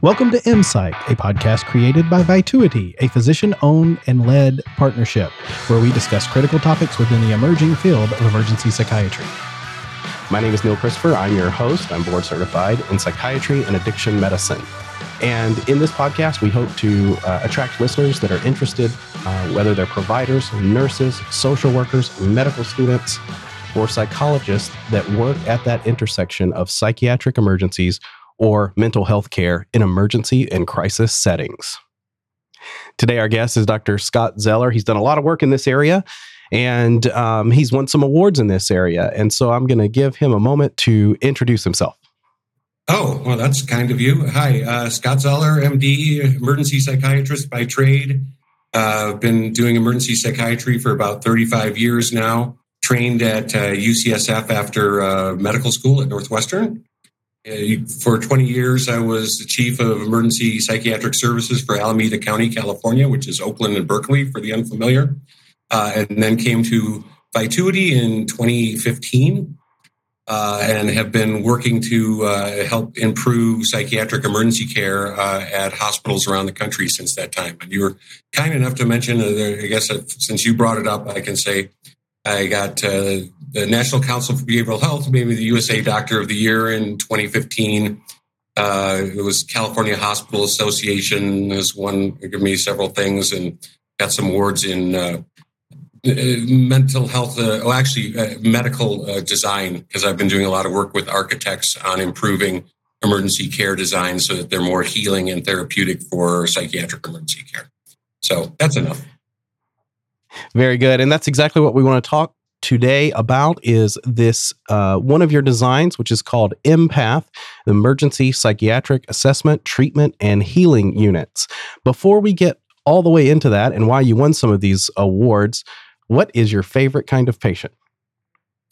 Welcome to EMPsych, a podcast created by Vituity, a physician owned and led partnership where we discuss critical topics within the emerging field of emergency psychiatry. My name is Neil Christopher. I'm your host. I'm board certified in psychiatry and addiction medicine. And in this podcast, we hope to uh, attract listeners that are interested, uh, whether they're providers, nurses, social workers, medical students, or psychologists that work at that intersection of psychiatric emergencies or mental health care in emergency and crisis settings. Today, our guest is Dr. Scott Zeller. He's done a lot of work in this area and um, he's won some awards in this area. And so I'm going to give him a moment to introduce himself. Oh, well, that's kind of you. Hi, uh, Scott Zeller, MD, emergency psychiatrist by trade. Uh, I've been doing emergency psychiatry for about 35 years now. Trained at uh, UCSF after uh, medical school at Northwestern. Uh, for 20 years, I was the chief of emergency psychiatric services for Alameda County, California, which is Oakland and Berkeley for the unfamiliar. Uh, and then came to Vituity in 2015 uh, and have been working to uh, help improve psychiatric emergency care uh, at hospitals around the country since that time. And you were kind enough to mention, uh, I guess, since you brought it up, I can say I got uh, the National Council for Behavioral Health, maybe the USA Doctor of the Year in 2015. Uh, it was California Hospital Association has one give me several things and got some awards in uh, uh mental health. Uh, oh, actually, uh, medical uh, design because I've been doing a lot of work with architects on improving emergency care design so that they're more healing and therapeutic for psychiatric emergency care. So that's enough. Very good. And that's exactly what we want to talk today about is this uh, one of your designs, which is called Empath, Emergency Psychiatric Assessment, Treatment, and Healing Units. Before we get all the way into that and why you won some of these awards, what is your favorite kind of patient?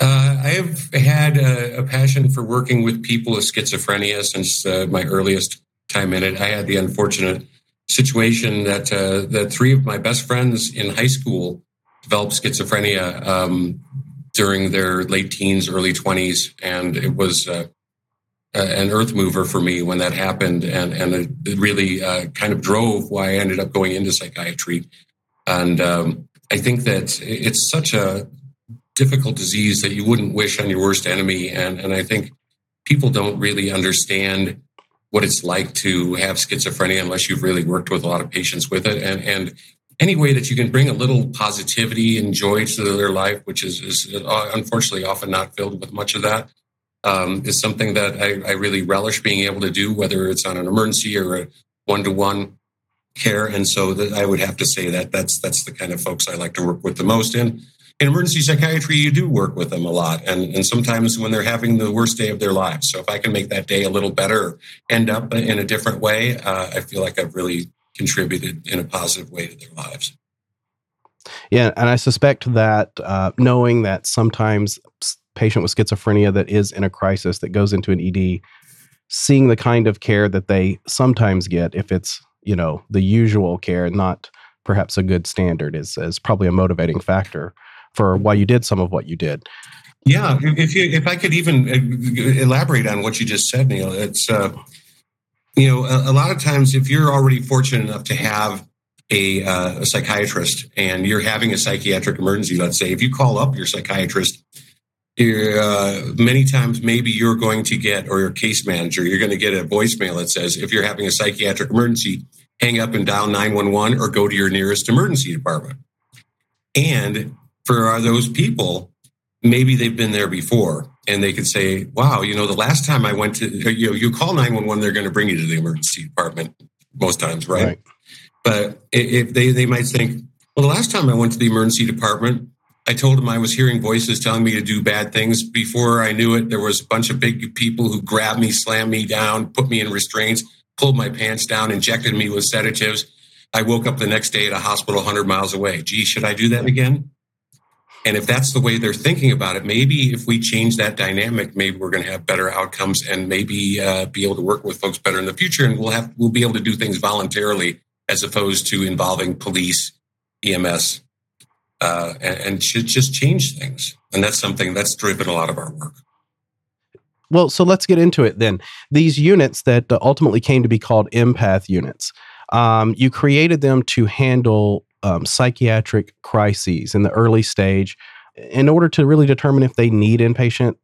Uh, I have had a, a, passion for working with people with schizophrenia since uh, my earliest time in it. I had the unfortunate situation that uh, that three of my best friends in high school developed schizophrenia um, during their late teens, early twenties, and it was uh, an earth mover for me when that happened, and and it really uh, kind of drove why I ended up going into psychiatry. And um, I think that it's such a difficult disease that you wouldn't wish on your worst enemy, and and I think people don't really understand what it's like to have schizophrenia unless you've really worked with a lot of patients with it. And, and any way that you can bring a little positivity and joy to their life, which is, is uh, unfortunately often not filled with much of that, um, is something that I, I, really relish being able to do, whether it's on an emergency or a one-to-one care. And so that I would have to say that that's that's the kind of folks I like to work with the most. And in emergency psychiatry, you do work with them a lot, and, and sometimes when they're having the worst day of their lives. So if I can make that day a little better, end up in a different way, uh, I feel like I've really contributed in a positive way to their lives. Yeah, and I suspect that uh, knowing that sometimes patient with schizophrenia that is in a crisis that goes into an ED, seeing the kind of care that they sometimes get, if it's you know the usual care, not perhaps a good standard, is is probably a motivating factor for why you did some of what you did. Yeah, if you if I could even uh, elaborate on what you just said, Neil, it's uh, you know a, a, lot of times if you're already fortunate enough to have a, uh, a psychiatrist and you're having a psychiatric emergency, let's say, if you call up your psychiatrist, uh, many times maybe you're going to get or your case manager, you're going to get a voicemail that says if you're having a psychiatric emergency, hang up and dial 911 or go to your nearest emergency department. And for uh, those people, maybe they've been there before and they could say, wow, you know, the last time I went to, you know, you call 911, they're going to bring you to the emergency department most times, right? right. But if they, they might think, well, the last time I went to the emergency department, I told them I was hearing voices telling me to do bad things. Before I knew it, there was a bunch of big people who grabbed me, slammed me down, put me in restraints, pulled my pants down, injected me with sedatives. I woke up the next day at a hospital 100 miles away. Gee, should I do that again? And if that's the way they're thinking about it, maybe if we change that dynamic, maybe we're going to have better outcomes and maybe uh, be able to work with folks better in the future. And we'll have we'll be able to do things voluntarily as opposed to involving police, EMS, uh, and, and should just change things. And that's something that's driven a lot of our work. Well, so let's get into it then. These units that ultimately came to be called empath units, um, you created them to handle um, psychiatric crises in the early stage in order to really determine if they need inpatient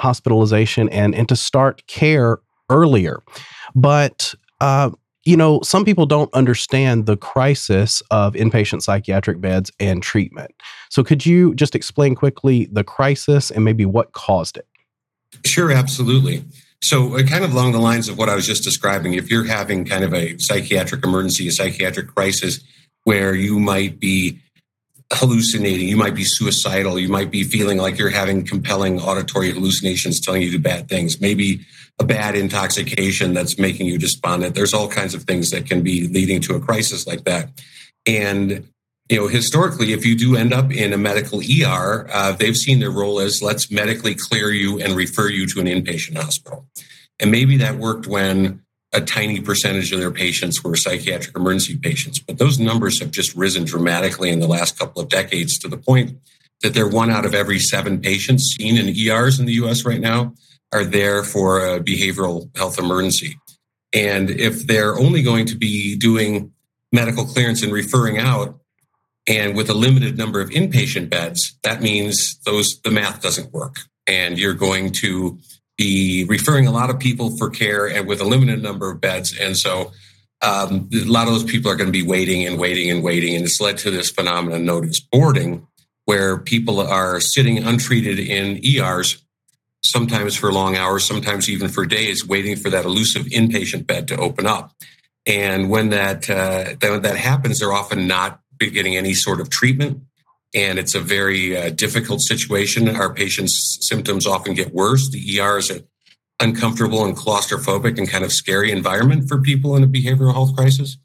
hospitalization and, and to start care earlier. But uh, you know, some people don't understand the crisis of inpatient psychiatric beds and treatment. So, could you just explain quickly the crisis and maybe what caused it? Sure, absolutely. So, uh, kind of along the lines of what I was just describing, if you're having kind of a psychiatric emergency, a psychiatric crisis where you might be hallucinating, you might be suicidal, you might be feeling like you're having compelling auditory hallucinations telling you to bad things, maybe a bad intoxication that's making you despondent. There's all kinds of things that can be leading to a crisis like that. And you know, historically, if you do end up in a medical ER, uh, they've seen their role as let's medically clear you and refer you to an inpatient hospital. And maybe that worked when a tiny percentage of their patients were psychiatric emergency patients. But those numbers have just risen dramatically in the last couple of decades to the point that they're one out of every seven patients seen in ERs in the US right now are there for a behavioral health emergency. And if they're only going to be doing medical clearance and referring out, and with a limited number of inpatient beds, that means those the math doesn't work. And you're going to be referring a lot of people for care and with a limited number of beds. And so um, a lot of those people are going to be waiting and waiting and waiting. And it's led to this phenomenon known as boarding, where people are sitting untreated in ERs, sometimes for long hours, sometimes even for days, waiting for that elusive inpatient bed to open up. And when that, uh, that, that happens, they're often not getting any sort of treatment and it's a very uh, difficult situation. Our patients' symptoms often get worse. The ER is an uncomfortable and claustrophobic and kind of scary environment for people in a behavioral health crisis.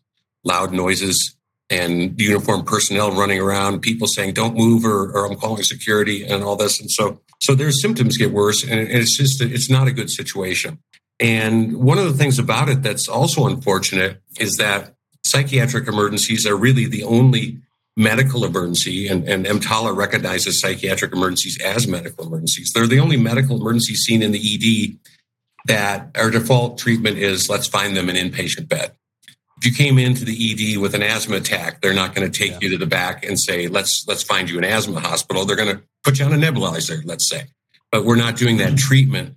Loud noises and uniformed personnel running around, people saying "Don't move" or, or "I'm calling security" and all this. And so, so their symptoms get worse, and it's just it's not a good situation. And one of the things about it that's also unfortunate is that psychiatric emergencies are really the only medical emergency, and, and EMTALA recognizes psychiatric emergencies as medical emergencies. They're the only medical emergencies seen in the ED that our default treatment is let's find them an inpatient bed. If you came into the ED with an asthma attack, they're not going to take yeah. you to the back and say let's let's find you an asthma hospital. They're going to put you on a nebulizer, let's say. But we're not doing that treatment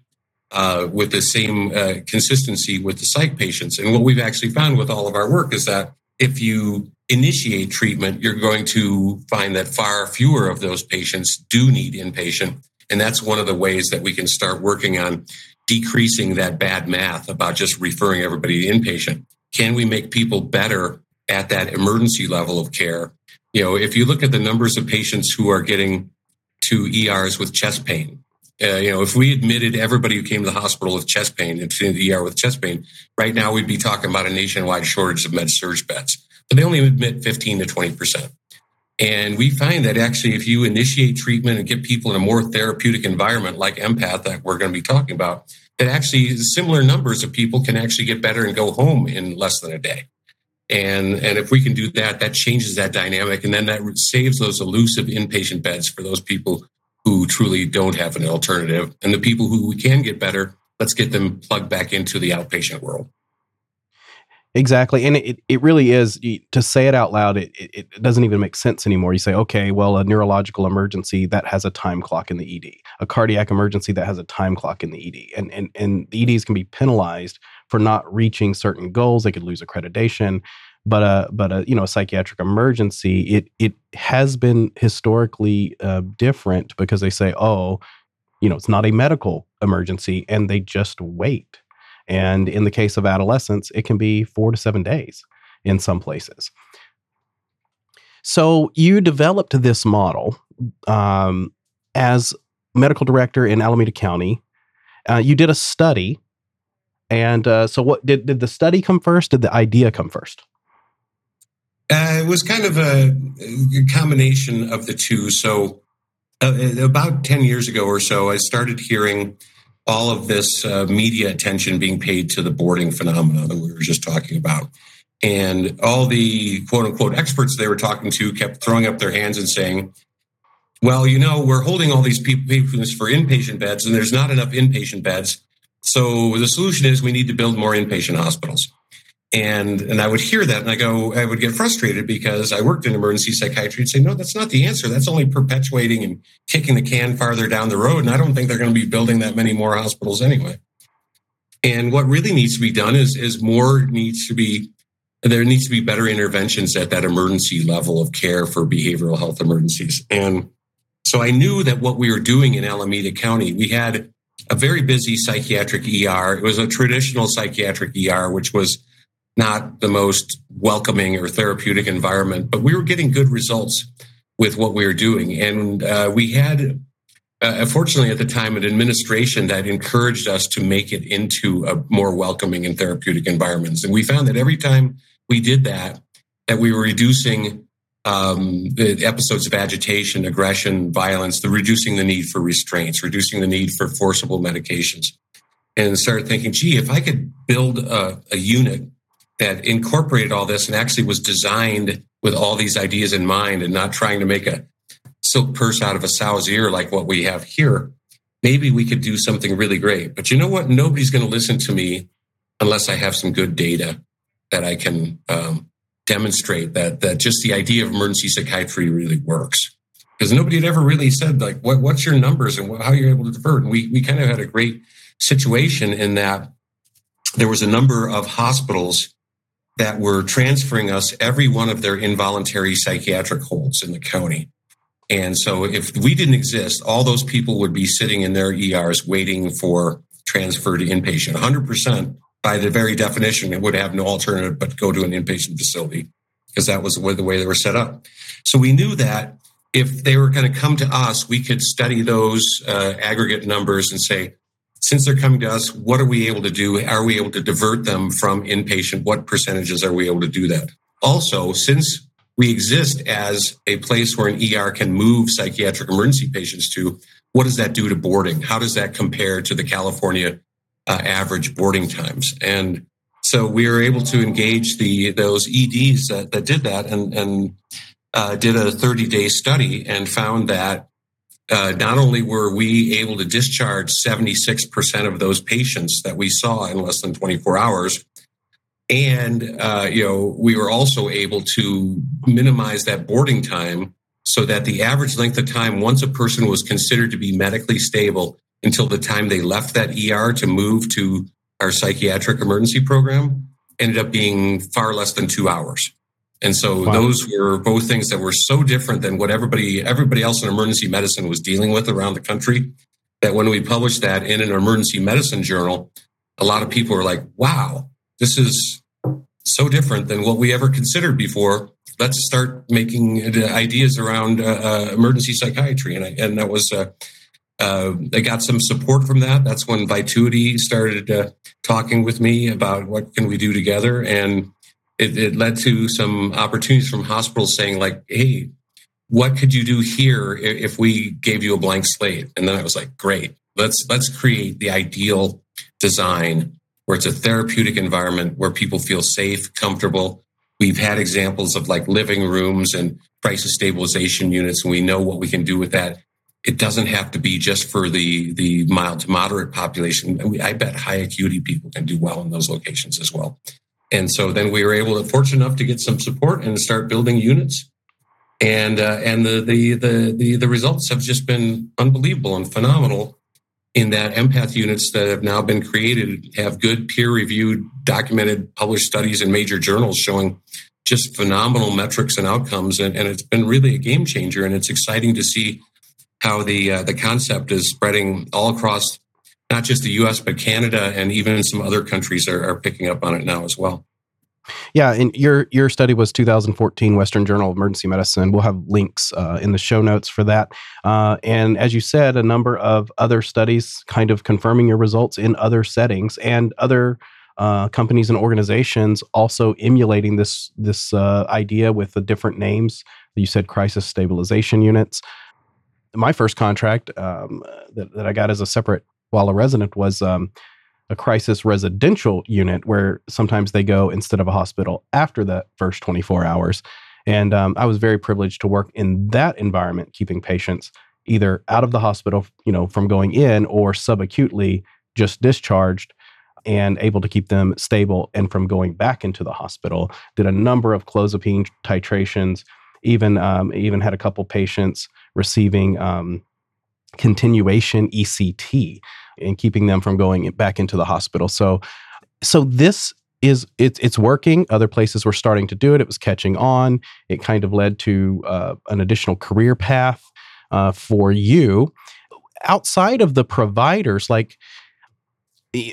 uh, with the same uh, consistency with the psych patients. And what we've actually found with all of our work is that if you initiate treatment, you're going to find that far fewer of those patients do need inpatient. And that's one of the ways that we can start working on decreasing that bad math about just referring everybody to inpatient. Can we make people better at that emergency level of care? You know, if you look at the numbers of patients who are getting to ERs with chest pain, uh, you know, if we admitted everybody who came to the hospital with chest pain and to the ER with chest pain, right now we'd be talking about a nationwide shortage of med surg beds but they only admit 15 to 20%. And we find that actually, if you initiate treatment and get people in a more therapeutic environment like empath that we're going to be talking about, that actually similar numbers of people can actually get better and go home in less than a day. And, and if we can do that, that changes that dynamic. And then that saves those elusive inpatient beds for those people who truly don't have an alternative. And the people who we can get better, let's get them plugged back into the outpatient world. Exactly. And it, it really is to say it out loud, it, it, doesn't even make sense anymore. You say, okay, well, a neurological emergency that has a time clock in the ED, a cardiac emergency that has a time clock in the ED. And, and, and the EDs can be penalized for not reaching certain goals. They could lose accreditation. But a, but a, you know, a psychiatric emergency, it, it has been historically uh, different because they say, oh, you know, it's not a medical emergency and they just wait and in the case of adolescents, it can be four to seven days in some places. So you developed this model um, as medical director in Alameda County. Uh, you did a study. And uh, so, what did, did the study come first? Did the idea come first? Uh, it was kind of a, combination of the two. So, uh, about 10 years ago or so, I started hearing all of this uh, media attention being paid to the boarding phenomena that we were just talking about. And all the quote unquote experts they were talking to kept throwing up their hands and saying, well, you know, we're holding all these people patients for inpatient beds, and there's not enough inpatient beds. So the solution is we need to build more inpatient hospitals. And and I would hear that and I go, I would get frustrated because I worked in emergency psychiatry and say, no, that's not the answer. That's only perpetuating and kicking the can farther down the road. And I don't think they're going to be building that many more hospitals anyway. And what really needs to be done is is more needs to be there needs to be better interventions at that emergency level of care for behavioral health emergencies. And so I knew that what we were doing in Alameda County, we had a very busy psychiatric ER. It was a traditional psychiatric ER, which was not the most welcoming or therapeutic environment, but we were getting good results with what we were doing. And uh, we had, uh, fortunately at the time, an administration that encouraged us to make it into a more welcoming and therapeutic environments. And we found that every time we did that, that we were reducing um, the episodes of agitation, aggression, violence, the reducing the need for restraints, reducing the need for forcible medications. And started thinking, gee, if I could build a, a unit that incorporated all this and actually was designed with all these ideas in mind and not trying to make a silk purse out of a sow's ear like what we have here, maybe we could do something really great. But you know what? Nobody's going to listen to me unless I have some good data that I can um, demonstrate that that just the idea of emergency psychiatry really works. Because nobody had ever really said like, what, what's your numbers and how you're able to divert? And we we kind of had a great situation in that there was a number of hospitals that were transferring us every one of their involuntary psychiatric holds in the county. And so if we didn't exist, all those people would be sitting in their ERs waiting for transfer to inpatient. 100% by the very definition, it would have no alternative but go to an inpatient facility because that was the way, the way they were set up. So we knew that if they were going to come to us, we could study those uh, aggregate numbers and say, since they're coming to us, what are we able to do? Are we able to divert them from inpatient? What percentages are we able to do that? Also, since we exist as a place where an ER can move psychiatric emergency patients to, what does that do to boarding? How does that compare to the California uh, average boarding times? And so we were able to engage the those EDs that, that did that and, and uh, did a 30 day study and found that uh, not only were we able to discharge 76% of those patients that we saw in less than 24 hours, and uh, you know we were also able to minimize that boarding time so that the average length of time once a person was considered to be medically stable until the time they left that ER to move to our psychiatric emergency program ended up being far less than two hours. And so wow. those were both things that were so different than what everybody everybody else in emergency medicine was dealing with around the country that when we published that in an emergency medicine journal, a lot of people were like, "Wow, this is so different than what we ever considered before." Let's start making ideas around uh, uh, emergency psychiatry, and I, and that was uh, uh, I got some support from that. That's when Vituity started uh, talking with me about what can we do together, and it, it led to some opportunities from hospitals saying like, "Hey, what could you do here if we gave you a blank slate?" And then I was like, "Great, let's let's create the ideal design where it's a therapeutic environment where people feel safe, comfortable." We've had examples of like living rooms and crisis stabilization units, and we know what we can do with that. It doesn't have to be just for the the mild to moderate population. I bet high acuity people can do well in those locations as well. And so then we were able to, fortunate enough to get some support and start building units. And uh, and the, the the the the results have just been unbelievable and phenomenal. In that empath units that have now been created have good peer reviewed, documented, published studies in major journals showing just phenomenal metrics and outcomes. And, and it's been really a game changer. And it's exciting to see how the uh, the concept is spreading all across not just the US, but Canada and even some other countries are, are picking up on it now as well. Yeah, and your your study was 2014 Western Journal of Emergency Medicine. We'll have links uh, in the show notes for that. Uh, and as you said, a number of other studies kind of confirming your results in other settings, and other uh, companies and organizations also emulating this this uh, idea with the different names. You said crisis stabilization units. My first contract um, that, that I got as a separate while a resident was um, a crisis residential unit where sometimes they go instead of a hospital after the first 24 hours. And um, I was very privileged to work in that environment, keeping patients either out of the hospital, you know, from going in or subacutely just discharged and able to keep them stable and from going back into the hospital. Did a number of clozapine titrations. Even um, even had a couple patients receiving um, continuation ECT and keeping them from going back into the hospital. So so this is it's it's working. Other places were starting to do it. It was catching on. It kind of led to uh, an additional career path uh, for you. Outside of the providers, like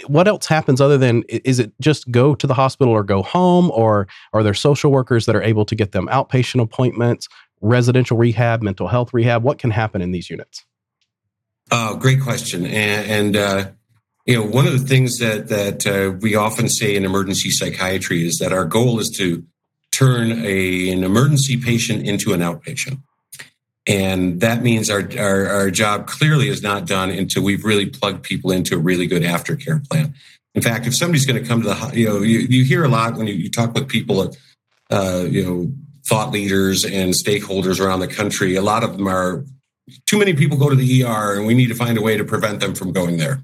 what else happens other than is it just go to the hospital or go home, or are there social workers that are able to get them outpatient appointments, residential rehab, mental health rehab? What can happen in these units? Oh, great question. And, and uh, you know, one of the things that that uh, we often say in emergency psychiatry is that our goal is to turn a, an emergency patient into an outpatient. And that means our, our, our job clearly is not done until we've really plugged people into a really good aftercare plan. In fact, if somebody's going to come to the, you know, you, you hear a lot when you, you talk with people, uh, you know, thought leaders and stakeholders around the country, a lot of them are too many people go to the ER and we need to find a way to prevent them from going there.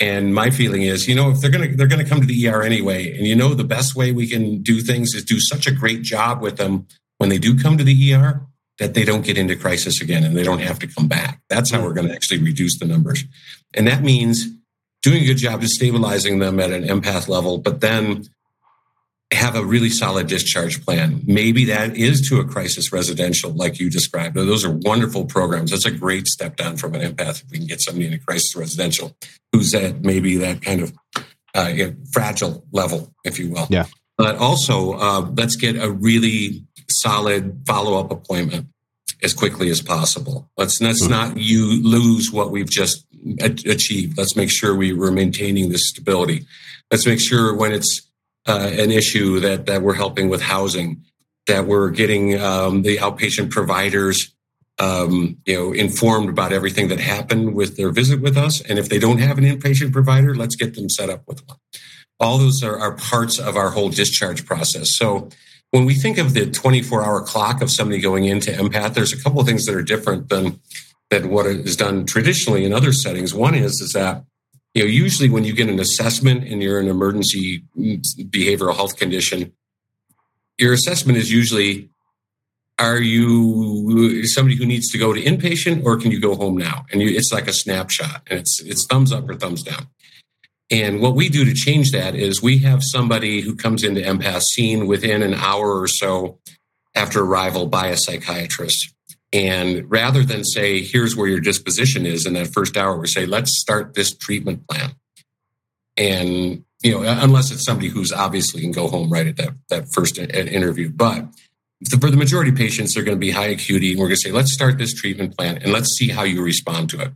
And my feeling is, you know, if they're going to they're going to come to the ER anyway, and you know the best way we can do things is do such a great job with them when they do come to the ER that they don't get into crisis again and they don't have to come back. That's how we're going to actually reduce the numbers. And that means doing a good job of stabilizing them at an empath level, but then have a really solid discharge plan. Maybe that is to a crisis residential, like you described. Those are wonderful programs. That's a great step down from an empath if we can get somebody in a crisis residential who's at maybe that kind of uh, fragile level, if you will. Yeah. But also, uh, let's get a really solid follow up appointment as quickly as possible. Let's let's mm-hmm. not you lose what we've just achieved. Let's make sure we were maintaining this stability. Let's make sure when it's uh, an issue that that we're helping with housing, that we're getting um, the outpatient providers, um, you know, informed about everything that happened with their visit with us. And if they don't have an inpatient provider, let's get them set up with one. All those are, are parts of our whole discharge process. So when we think of the 24 hour clock of somebody going into empath, there's a couple of things that are different than than what is done traditionally in other settings. One is is that you know, usually when you get an assessment and you're an emergency behavioral health condition, your assessment is usually are you somebody who needs to go to inpatient or can you go home now? And you, it's like a snapshot and it's it's thumbs up or thumbs down. And what we do to change that is we have somebody who comes into empath seen within an hour or so after arrival by a psychiatrist. And rather than say, here's where your disposition is in that first hour, we say, let's start this treatment plan. And, you know, unless it's somebody who's obviously can go home right at that, that first interview. But for the majority of patients, they're going to be high acuity. And we're going to say, let's start this treatment plan and let's see how you respond to it.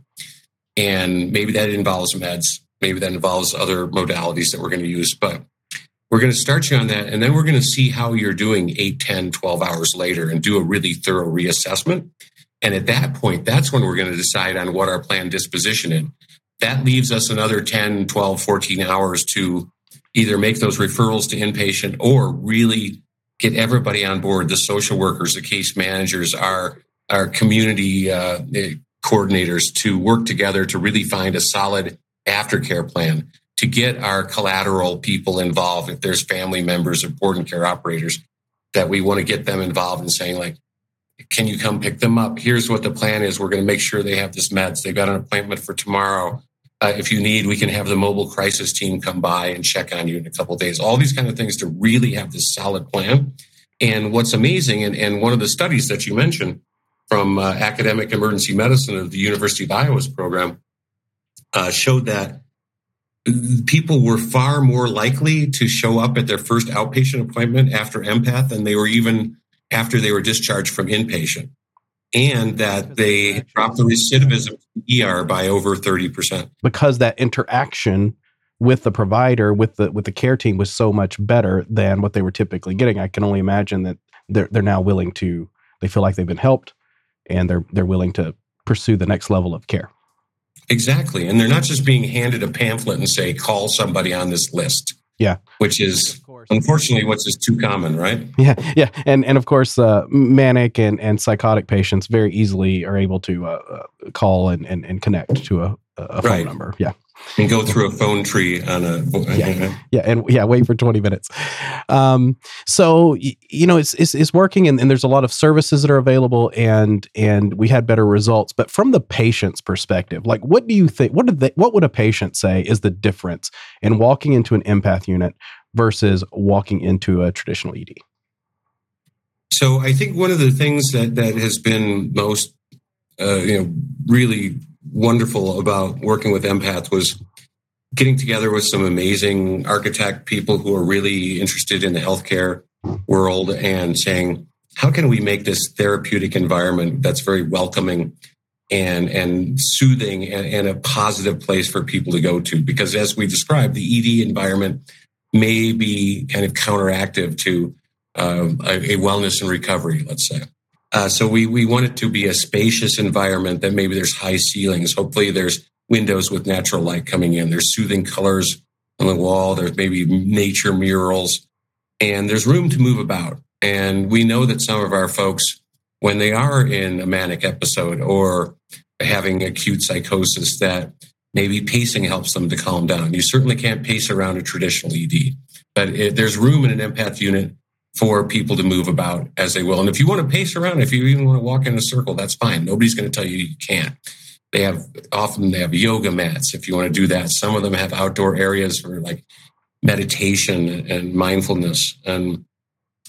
And maybe that involves meds. Maybe that involves other modalities that we're going to use. But we're going to start you on that. And then we're going to see how you're doing 8, 10, 12 hours later and do a really thorough reassessment. And at that point, that's when we're going to decide on what our plan disposition is. That leaves us another 10, 12, 14 hours to either make those referrals to inpatient or really get everybody on board the social workers, the case managers, our, our community uh, coordinators to work together to really find a solid aftercare plan to get our collateral people involved. If there's family members, or board and care operators, that we want to get them involved in saying, like, can you come pick them up? Here's what the plan is. We're going to make sure they have this meds. They've got an appointment for tomorrow. Uh, if you need, we can have the mobile crisis team come by and check on you in a couple days. All these kind of things to really have this solid plan. And what's amazing, and, and one of the studies that you mentioned from uh, academic emergency medicine of the University of Iowa's program uh, showed that people were far more likely to show up at their first outpatient appointment after empath than they were even after they were discharged from inpatient and that they dropped the recidivism ER by over 30%. Because that interaction with the provider, with the with the care team was so much better than what they were typically getting. I can only imagine that they're they're now willing to they feel like they've been helped and they're they're willing to pursue the next level of care. Exactly. And they're not just being handed a pamphlet and say, call somebody on this list. Yeah. Which is unfortunately, what's is too common, right? Yeah, yeah, and and of course, uh, manic and and psychotic patients very easily are able to uh, uh call and, and and connect to a, a phone right. number. Yeah, and go through a phone tree on a yeah, yeah and yeah wait for 20 minutes. Um, so you know it's, it's, it's working and, and, there's a lot of services that are available and and we had better results. But from the patient's perspective like what do you think what did they what would a patient say is the difference in walking into an empath unit versus walking into a traditional ed so i think one of the things that that has been most uh, you know really wonderful about working with empath was getting together with some amazing architect people who are really interested in the healthcare world and saying how can we make this therapeutic environment that's very welcoming and and soothing and, and a positive place for people to go to? Because as we described the ed environment may be kind of counteractive to uh, a, a wellness and recovery let's say uh, so we we want it to be a spacious environment that maybe there's high ceilings. Hopefully there's windows with natural light coming in. There's soothing colors on the wall. There's maybe nature murals, and there's room to move about. And we know that some of our folks, when they are in a manic episode or having acute psychosis, that maybe pacing helps them to calm down. You certainly can't pace around a traditional ED, but it, there's room in an empath unit for people to move about as they will. And if you want to pace around, if you even want to walk in a circle, that's fine. Nobody's going to tell you you can't. They have often they have yoga mats if you want to do that. Some of them have outdoor areas for like meditation and mindfulness. And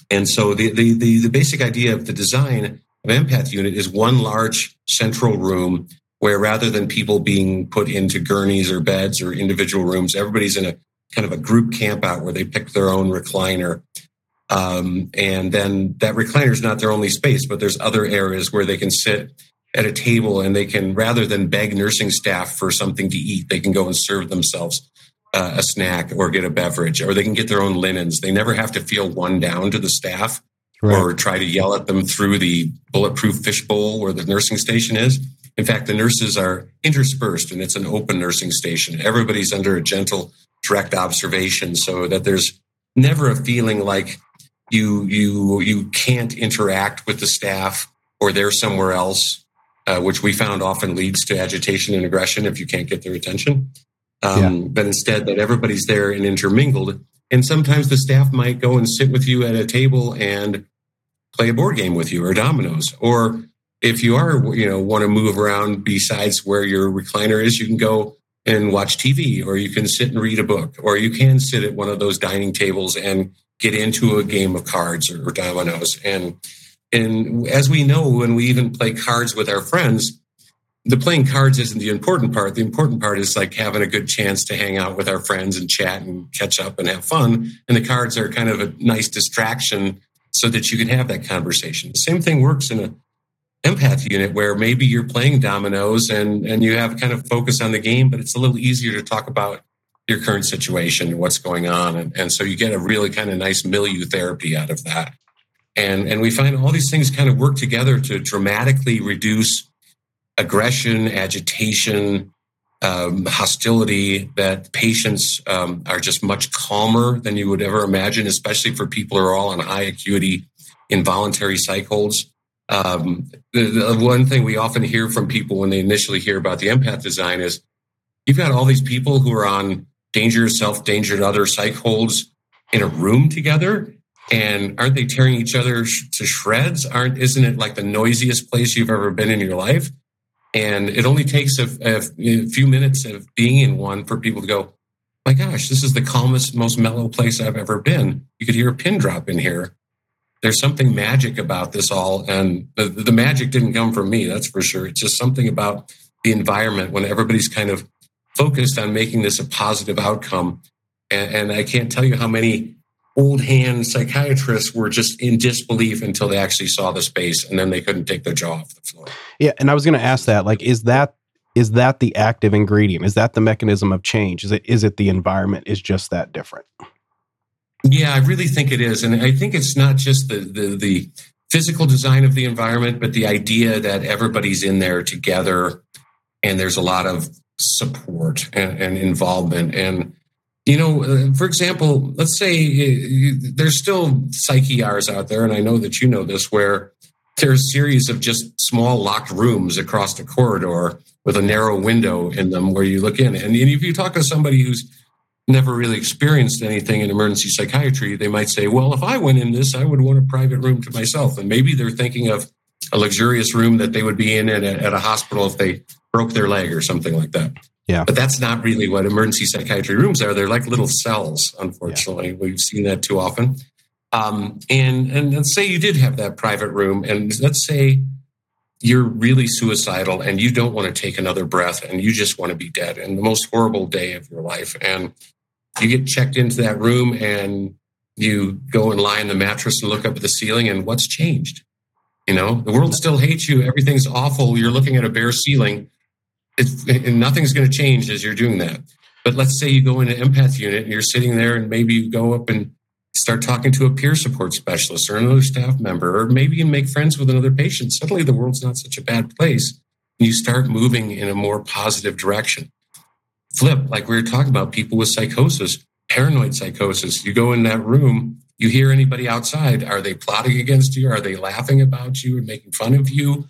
and so the the the, the basic idea of the design of empath unit is one large central room where rather than people being put into gurneys or beds or individual rooms, everybody's in a kind of a group camp out where they pick their own recliner um, and then that recliner is not their only space, but there's other areas where they can sit at a table and they can, rather than beg nursing staff for something to eat, they can go and serve themselves uh, a snack or get a beverage, or they can get their own linens. They never have to feel one down to the staff right. or try to yell at them through the bulletproof fishbowl where the nursing station is. In fact, the nurses are interspersed and it's an open nursing station. Everybody's under a gentle, direct observation so that there's never a feeling like you you you can't interact with the staff or they're somewhere else, uh, which we found often leads to agitation and aggression if you can't get their attention. Um, yeah. But instead, that everybody's there and intermingled. And sometimes the staff might go and sit with you at a table and play a board game with you or dominoes. Or if you are, you know, want to move around besides where your recliner is, you can go and watch TV or you can sit and read a book or you can sit at one of those dining tables and get into a game of cards or, dominoes. And and as we know, when we even play cards with our friends, the playing cards isn't the important part. The important part is like having a good chance to hang out with our friends and chat and catch up and have fun. And the cards are kind of a nice distraction so that you can have that conversation. The same thing works in a empath unit where maybe you're playing dominoes and and you have kind of focus on the game, but it's a little easier to talk about your current situation and what's going on. And, and so you get a really kind of nice milieu therapy out of that. And, and we find all these things kind of work together to dramatically reduce aggression, agitation, um, hostility, that patients um, are just much calmer than you would ever imagine, especially for people who are all on high acuity involuntary psych holds. Um, the, the one thing we often hear from people when they initially hear about the empath design is you've got all these people who are on danger yourself, danger to other psych holds in a room together. And aren't they tearing each other to shreds? Aren't isn't it like the noisiest place you've ever been in your life? And it only takes a, a, a few minutes of being in one for people to go, my gosh, this is the calmest, most mellow place I've ever been. You could hear a pin drop in here. There's something magic about this all. And the, the magic didn't come from me, that's for sure. It's just something about the environment when everybody's kind of focused on making this a positive outcome. And, and I can't tell you how many old hand psychiatrists were just in disbelief until they actually saw the space and then they couldn't take their jaw off the floor. Yeah. And I was going to ask that, like, is that, is that the active ingredient? Is that the mechanism of change? Is it, is it the environment is just that different? Yeah, I really think it is. And I think it's not just the, the, the physical design of the environment, but the idea that everybody's in there together and there's a lot of support and, and involvement. And You know, uh, for example, let's say uh, there's still psych ERs out there, and I know that you know this, where there's a series of just small locked rooms across the corridor with a narrow window in them where you look in. And if you talk to somebody who's never really experienced anything in emergency psychiatry, they might say, well, if I went in this, I would want a private room to myself. And maybe they're thinking of a luxurious room that they would be in at a, at a hospital if they broke their leg or something like that. Yeah. But that's not really what emergency psychiatry rooms are. They're like little cells, unfortunately. Yeah. We've seen that too often. Um, and, and let's say you did have that private room, and let's say you're really suicidal and you don't want to take another breath and you just want to be dead and the most horrible day of your life. And you get checked into that room and you go and lie in the mattress and look up at the ceiling and what's changed? You know, the world still hates you. Everything's awful. You're looking at a bare ceiling. It's, and nothing's going to change as you're doing that. But let's say you go into empath unit and you're sitting there and maybe you go up and start talking to a peer support specialist or another staff member, or maybe you make friends with another patient. Suddenly the world's not such a bad place. And you start moving in a more positive direction. Flip, like we were talking about people with psychosis, paranoid psychosis. You go in that room you hear anybody outside, are they plotting against you? Are they laughing about you and making fun of you?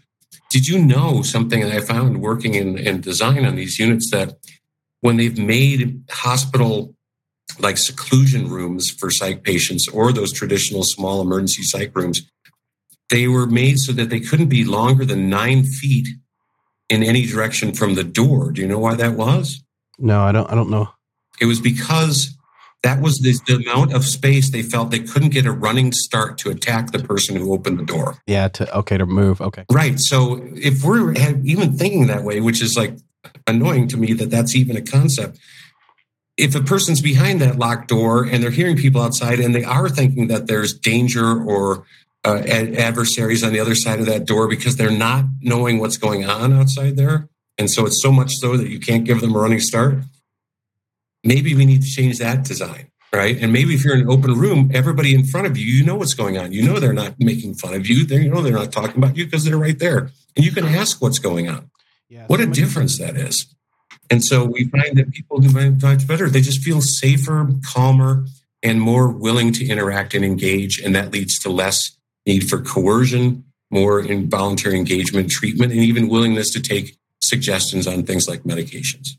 Did you know something that I found working in, in design on these units that when they've made hospital like seclusion rooms for psych patients or those traditional small emergency psych rooms, they were made so that they couldn't be longer than nine feet in any direction from the door. Do you know why that was? No, I don't. I don't know. It was because that was the, the, amount of space they felt they couldn't get a running start to attack the person who opened the door. Yeah, to okay to move. Okay, right. So if we're even thinking that way, which is like annoying to me that that's even a concept. If a person's behind that locked door and they're hearing people outside and they are thinking that there's danger or uh, ad- adversaries on the other side of that door because they're not knowing what's going on outside there, and so it's so much so that you can't give them a running start maybe we need to change that design right? And maybe if you're in an open room everybody in front of you you know what's going on. You know they're not making fun of you. They you know they're not talking about you because they're right there. And you can ask what's going on. Yeah, what a difference that is. And so we find that people do much better they just feel safer calmer and more willing to interact and engage. And that leads to less need for coercion more involuntary engagement treatment and even willingness to take suggestions on things like medications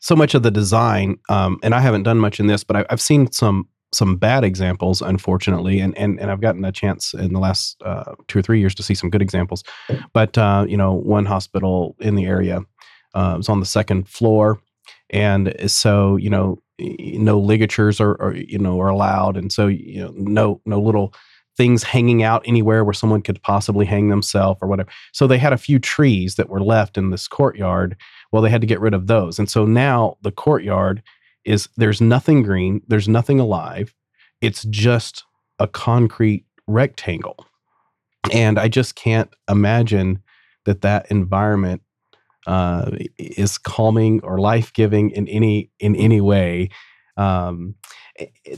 so much of the design, um, and I haven't done much in this, but I, have seen some some bad examples, unfortunately, and and and I've gotten a chance in the last uh, two or three years to see some good examples. But uh, you know, one hospital in the area uh, was on the second floor, and so you know, no ligatures are, are you know are allowed, and so you know, no no little things hanging out anywhere where someone could possibly hang themselves or whatever. So they had a few trees that were left in this courtyard well, they had to get rid of those. And so now the courtyard is there's nothing green, there's nothing alive. It's just a concrete rectangle. And I just can't imagine that that environment uh, is calming or life giving in any in any way. Um,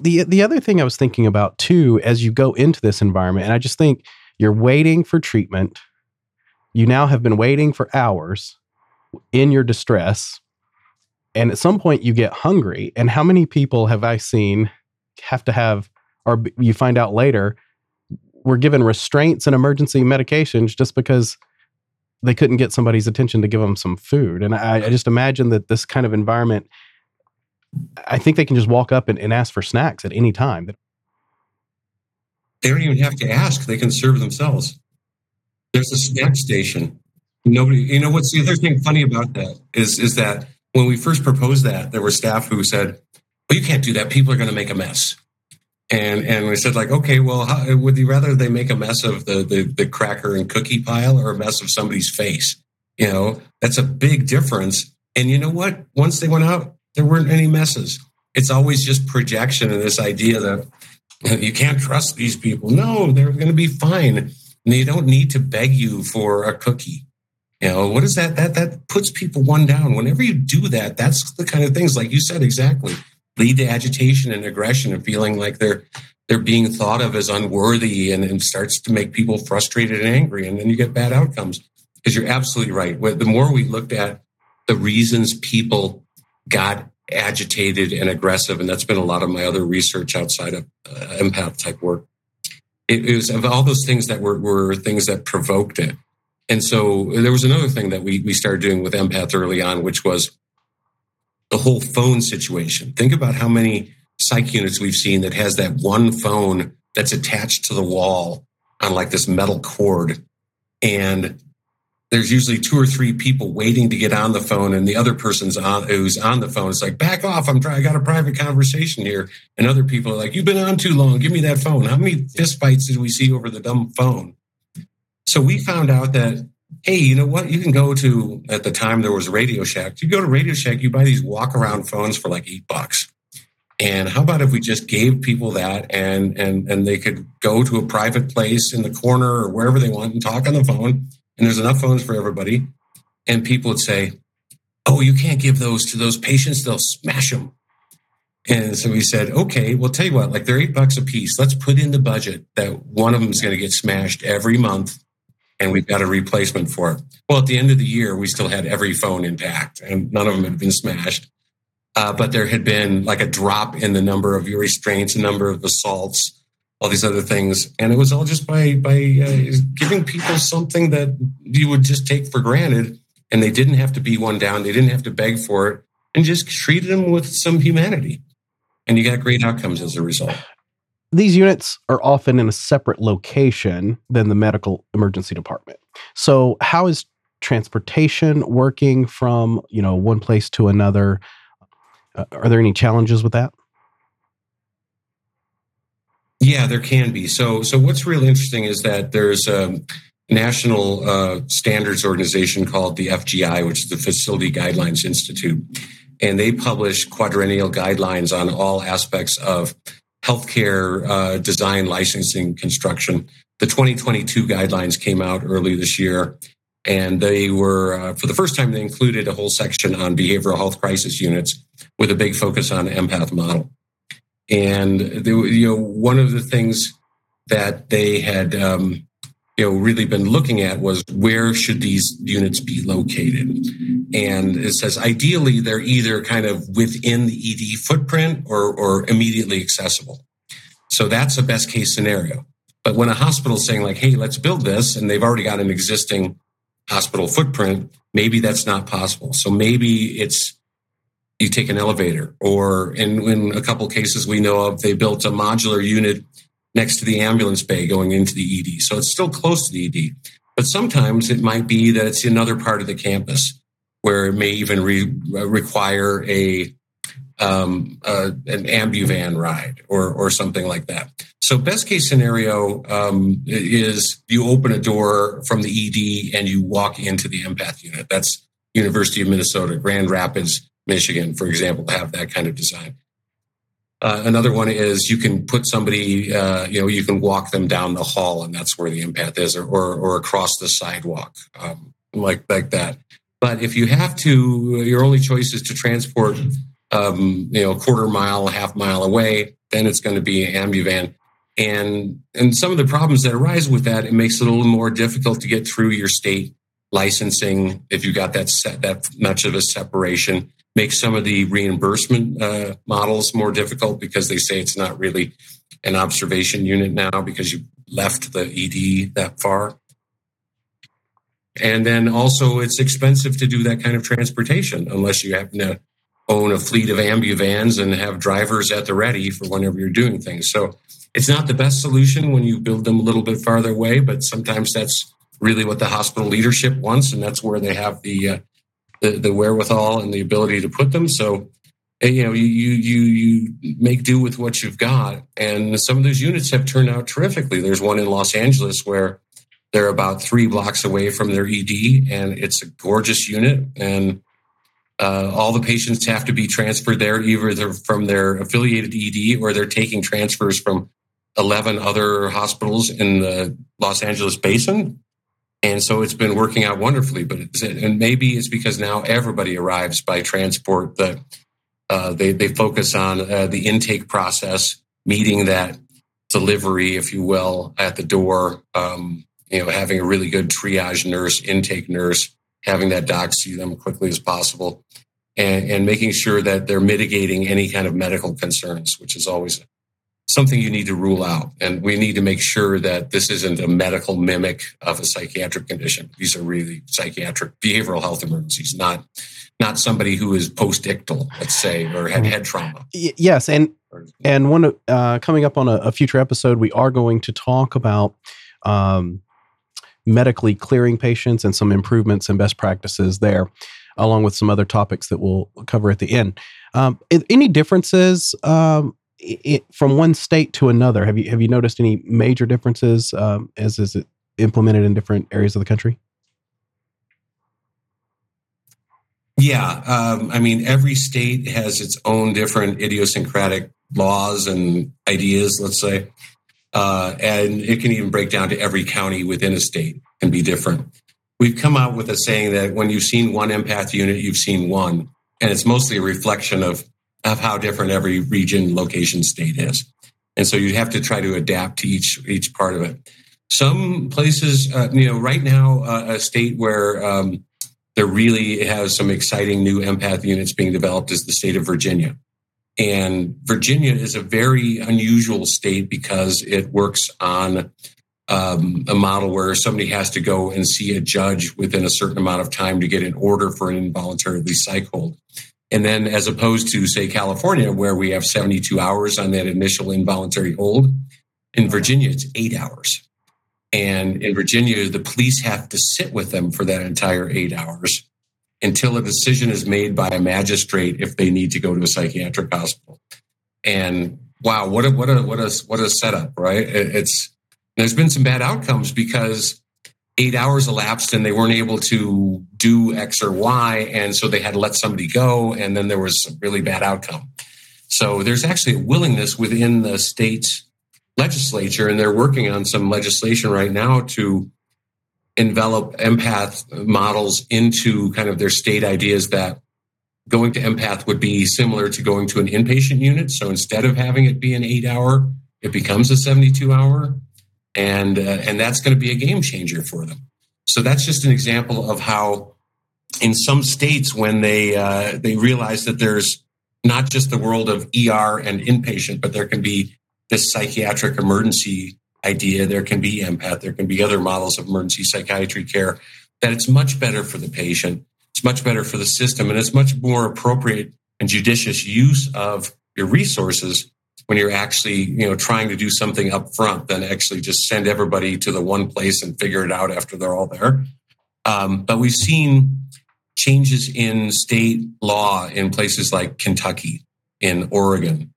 the the other thing I was thinking about too, as you go into this environment, and I just think you're waiting for treatment. You now have been waiting for hours in your distress and at some point you get hungry and how many people have i seen have to have or you find out later were given restraints and emergency medications just because they couldn't get somebody's attention to give them some food? And i, I just imagine that this kind of environment i think they can just walk up and, and ask for snacks at any time. They don't even have to ask. They can serve themselves. There's a snack station Nobody, you know, what's the other thing funny about that is is that when we first proposed that, there were staff who said, "Well, you can't do that. People are going to make a mess." And and we said like, okay, well, how, would you rather they make a mess of the, the the cracker and cookie pile or a mess of somebody's face? You know, that's a big difference. And you know what? Once they went out, there weren't any messes. It's always just projection and this idea that you can't trust these people. No, they're going to be fine. And they don't need to beg you for a cookie you know, what is that? That that puts people one down. Whenever you do that, that's the kind of things, like you said, exactly, lead to agitation and aggression and feeling like they're they're being thought of as unworthy and, and starts to make people frustrated and angry. And then you get bad outcomes. Because you're absolutely right. The more we looked at the reasons people got agitated and aggressive. And that's been a lot of my other research outside of uh, empath type work. It, it, was of all those things that were, were things that provoked it. And so there was another thing that we, we started doing with empath early on, which was the whole phone situation. Think about how many psych units we've seen that has that one phone that's attached to the wall on like this metal cord. And there's usually two or three people waiting to get on the phone and the other person's on who's on the phone is like back off. I'm trying i got a private conversation here. And other people are like you've been on too long. Give me that phone. How many fist fights did we see over the dumb phone so we found out that hey you know what you can go to at the time there was radio shack you go to radio shack you buy these walk around phones for like eight bucks and how about if we just gave people that and and and they could go to a private place in the corner or wherever they want and talk on the phone and there's enough phones for everybody. And people would say, Oh, you can't give those to those patients, they'll smash them. And so we said, okay, well, tell you what, like they're eight bucks a piece. Let's put in the budget that one of them is going to get smashed every month and we've got a replacement for it. Well, at the end of the year, we still had every phone intact and none of them had been smashed. Uh, but there had been like a drop in the number of restraints, number of assaults, all these other things, and it was all just by by uh, giving people something that you would just take for granted, and they didn't have to be one down, they didn't have to beg for it, and just treated them with some humanity, and you got great outcomes as a result. These units are often in a separate location than the medical emergency department. So, how is transportation working from you know one place to another? Uh, are there any challenges with that? Yeah, there can be. So, so what's really interesting is that there's a national uh, standards organization called the FGI, which is the Facility Guidelines Institute, and they publish quadrennial guidelines on all aspects of healthcare uh, design, licensing, construction. The 2022 guidelines came out early this year, and they were, uh, for the first time, they included a whole section on behavioral health crisis units with a big focus on empath model. And they, you know, one of the things that they had, um, you know, really been looking at was where should these units be located? And it says ideally they're either kind of within the ED footprint or, or immediately accessible. So that's a best case scenario. But when a hospital is saying like, "Hey, let's build this," and they've already got an existing hospital footprint, maybe that's not possible. So maybe it's you take an elevator, or in, in a couple cases we know of, they built a modular unit next to the ambulance bay going into the ED. So it's still close to the ED. But sometimes it might be that it's another part of the campus where it may even re- require a um, uh, an ambuvan ride or or something like that. So best case scenario um, is you open a door from the ED and you walk into the empath unit. That's University of Minnesota, Grand Rapids Michigan, for example, have that kind of design. Uh, another one is you can put somebody, uh, you know, you can walk them down the hall, and that's where the empath is, or or, or across the sidewalk, um, like like that. But if you have to, your only choice is to transport, um, you know, a quarter mile, a half mile away. Then it's going to be an ambuvan, and and some of the problems that arise with that, it makes it a little more difficult to get through your state licensing if you got that set that much of a separation Makes some of the reimbursement uh, models more difficult because they say it's not really an observation unit now because you left the ED that far. And then also, it's expensive to do that kind of transportation unless you happen to own a fleet of ambuvans and have drivers at the ready for whenever you're doing things. So it's not the best solution when you build them a little bit farther away, but sometimes that's really what the hospital leadership wants, and that's where they have the uh, the, the wherewithal and the ability to put them. So, eh, you know, you, you, you make do with what you've got. And some of those units have turned out terrifically. There's one in Los Angeles where they're about three blocks away from their ED and it's a gorgeous unit. And uh, all the patients have to be transferred there, either from their affiliated ED or they're taking transfers from 11 other hospitals in the Los Angeles basin. And so it's been working out wonderfully. But and maybe it's because now everybody arrives by transport. That uh, they they focus on uh, the intake process, meeting that delivery, if you will, at the door. Um, you know, having a really good triage nurse, intake nurse, having that doc see them quickly as possible. and, and making sure that they're mitigating any kind of medical concerns, which is always something you need to rule out. And we need to make sure that this isn't a medical mimic of a psychiatric condition. These are really psychiatric behavioral health emergencies, not not somebody who is post-ictal, let's say, or had head trauma. Yes, and and one uh, coming up on a, a, future episode, we are going to talk about um, medically clearing patients and some improvements and best practices there, along with some other topics that we'll cover at the end. Um, any differences um, it, from one state to another? Have you have you noticed any major differences um, as is it implemented in different areas of the country? Yeah, um, I mean, every state has its own different idiosyncratic laws and ideas. Let's say, uh, and it can even break down to every county within a state and be different. We've come out with a saying that when you've seen one empath unit, you've seen one, and it's mostly a reflection of of how different every region, location, state is. And so you have to try to adapt to each each part of it. Some places, uh, you know, right now, uh, a state where um, there really has some exciting new empath units being developed is the state of Virginia. And Virginia is a very unusual state because it works on um, a model where somebody has to go and see a judge within a certain amount of time to get an order for an involuntarily psych hold. And then, as opposed to, say, California, where we have 72 hours on that initial involuntary hold, in Virginia, it's eight hours. And in Virginia, the police have to sit with them for that entire eight hours until a decision is made by a magistrate if they need to go to a psychiatric hospital. And wow, what a what a what a what a setup, right? It's there's been some bad outcomes because eight hours elapsed and they weren't able to do X or Y. And so they had to let somebody go. And then there was a really bad outcome. So there's actually a willingness within the state legislature, and they're working on some legislation right now to envelop empath models into kind of their state ideas that going to empath would be similar to going to an inpatient unit. So instead of having it be an eight hour, it becomes a 72 hour and uh, and that's going to be a game changer for them. So that's just an example of how, in some states, when they uh, they realize that there's not just the world of ER and inpatient, but there can be this psychiatric emergency idea. There can be empath. There can be other models of emergency psychiatry care. That it's much better for the patient. It's much better for the system, and it's much more appropriate and judicious use of your resources when you're actually you know trying to do something up front than actually just send everybody to the one place and figure it out after they're all there um, but we've seen changes in state law in places like kentucky in oregon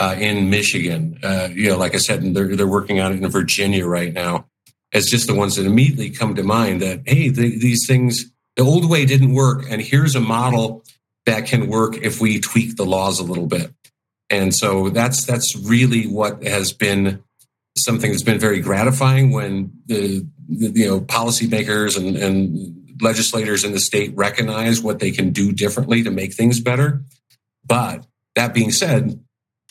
uh, in michigan. Uh, you know like i said they're, they're working on it in virginia right now. As just the ones that immediately come to mind that hey the, these things the old way didn't work and here's a model that can work if we tweak the laws a little bit. And so that's that's really what has been something that's been very gratifying when the, the you know policymakers and, and legislators in the state recognize what they can do differently to make things better. But that being said,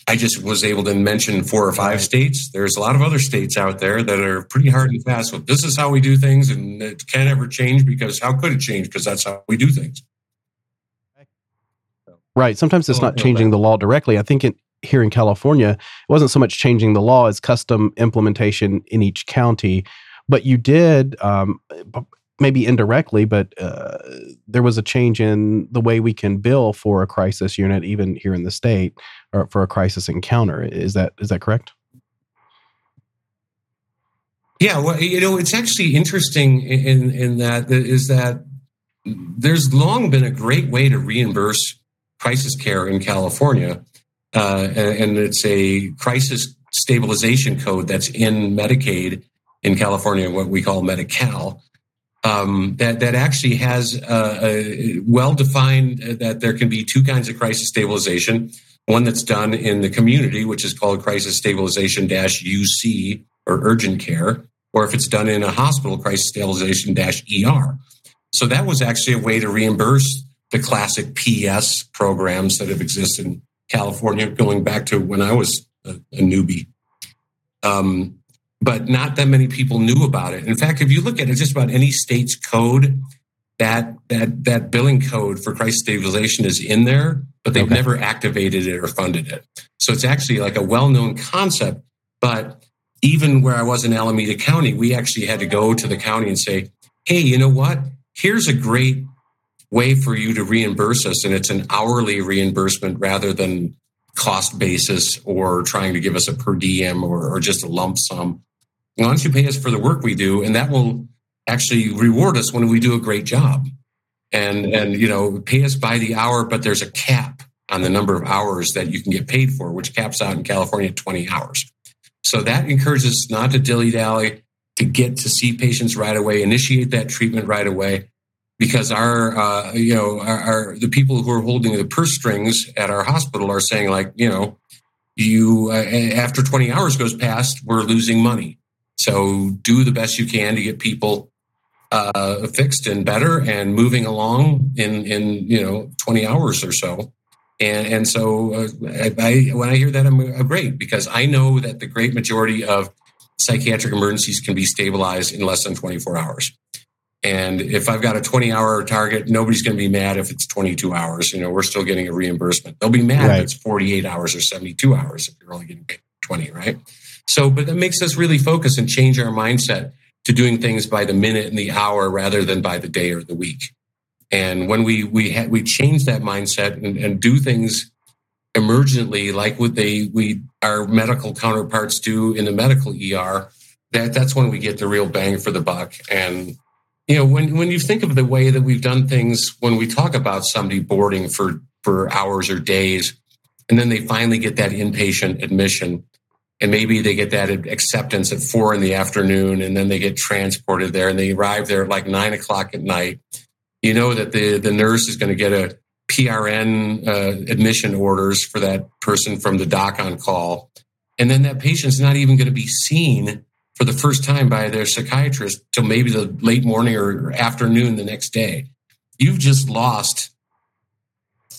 I just was able to mention four or five states. There's a lot of other states out there that are pretty hard and fast. Well, this is how we do things, and it can't ever change because how could it change? Because that's how we do things. Right. Sometimes it's not changing the law directly. I think it, here in California, it wasn't so much changing the law as custom implementation in each county. But you did, um, maybe indirectly, but uh, there was a change in the way we can bill for a crisis unit, even here in the state, or for a crisis encounter. Is that is that correct? Yeah, well, you know, it's actually interesting in in that is that there's long been a great way to reimburse crisis care in California, uh, and it's a crisis stabilization code that's in Medicaid in California, what we call Medi-Cal. Um, that that actually has uh, a well defined uh, that there can be two kinds of crisis stabilization. One that's done in the community, which is called crisis stabilization dash UC or urgent care, or if it's done in a hospital, crisis stabilization dash ER. So that was actually a way to reimburse the classic PS programs that have existed in California going back to when I was a, a newbie. Um, but not that many people knew about it. In fact, if you look at it, just about any state's code, that that that billing code for crisis stabilization is in there, but they've okay. never activated it or funded it. So it's actually like a well-known concept, but even where I was in Alameda County, we actually had to go to the county and say, "Hey, you know what? Here's a great way for you to reimburse us, and it's an hourly reimbursement rather than cost basis or trying to give us a per diem or, or just a lump sum. Why don't you pay us for the work we do, and that will actually reward us when we do a great job. And and you know pay us by the hour but there's a cap on the number of hours that you can get paid for which caps out in california at 20 hours. So that encourages us not to dilly dally to get to see patients right away initiate that treatment right away because our uh, you know our, our, the people who are holding the purse strings at our hospital are saying like you know you uh, after 20 hours goes past we're losing money so do the best you can to get people uh, fixed and better and moving along in in you know 20 hours or so. And and so uh, I, I, when i hear that i'm great because i know that the great majority of psychiatric emergencies can be stabilized in less than 24 hours. And if i've got a 20 hour target nobody's going to be mad if it's 22 hours you know we're still getting a reimbursement. They'll be mad right. if it's 48 hours or 72 hours if you're only getting paid 20 right so but that makes us really focus and change our mindset to doing things by the minute and the hour rather than by the day or the week. And when we we ha- we change that mindset and, and do things emergently, like what they we our medical counterparts do in the medical ER, that that's when we get the real bang for the buck. And you know, when when you think of the way that we've done things, when we talk about somebody boarding for for hours or days, and then they finally get that inpatient admission, and maybe they get that acceptance at four in the afternoon and then they get transported there and they arrive there at like nine o'clock at night. You know that the, the nurse is going to get a prn uh, admission orders for that person from the doc on call. And then that patient's not even going to be seen for the first time by their psychiatrist till maybe the late morning or afternoon the next day. You've just lost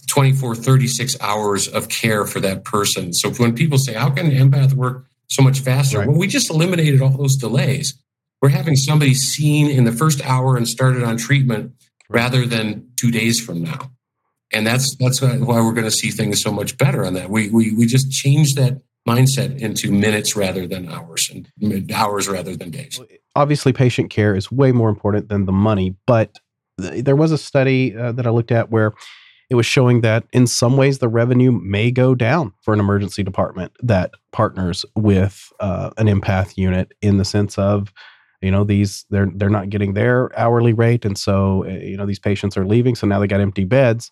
24, 36 hours of care for that person. So when people say, how can empath work so much faster? Right. Well, we just eliminated all those delays. We're having somebody seen in the first hour and started on treatment rather than two days from now. And that's that's why we're going to see things so much better on that. We we we just changed that mindset into minutes rather than hours and hours rather than days. Obviously, patient care is way more important than the money, but th- there was a study uh, that I looked at where it was showing that in some ways the revenue may go down for an emergency department that partners with uh, an empath unit in the sense of you know these they're they're not getting their hourly rate. And so eh, you know these patients are leaving so now they got empty beds.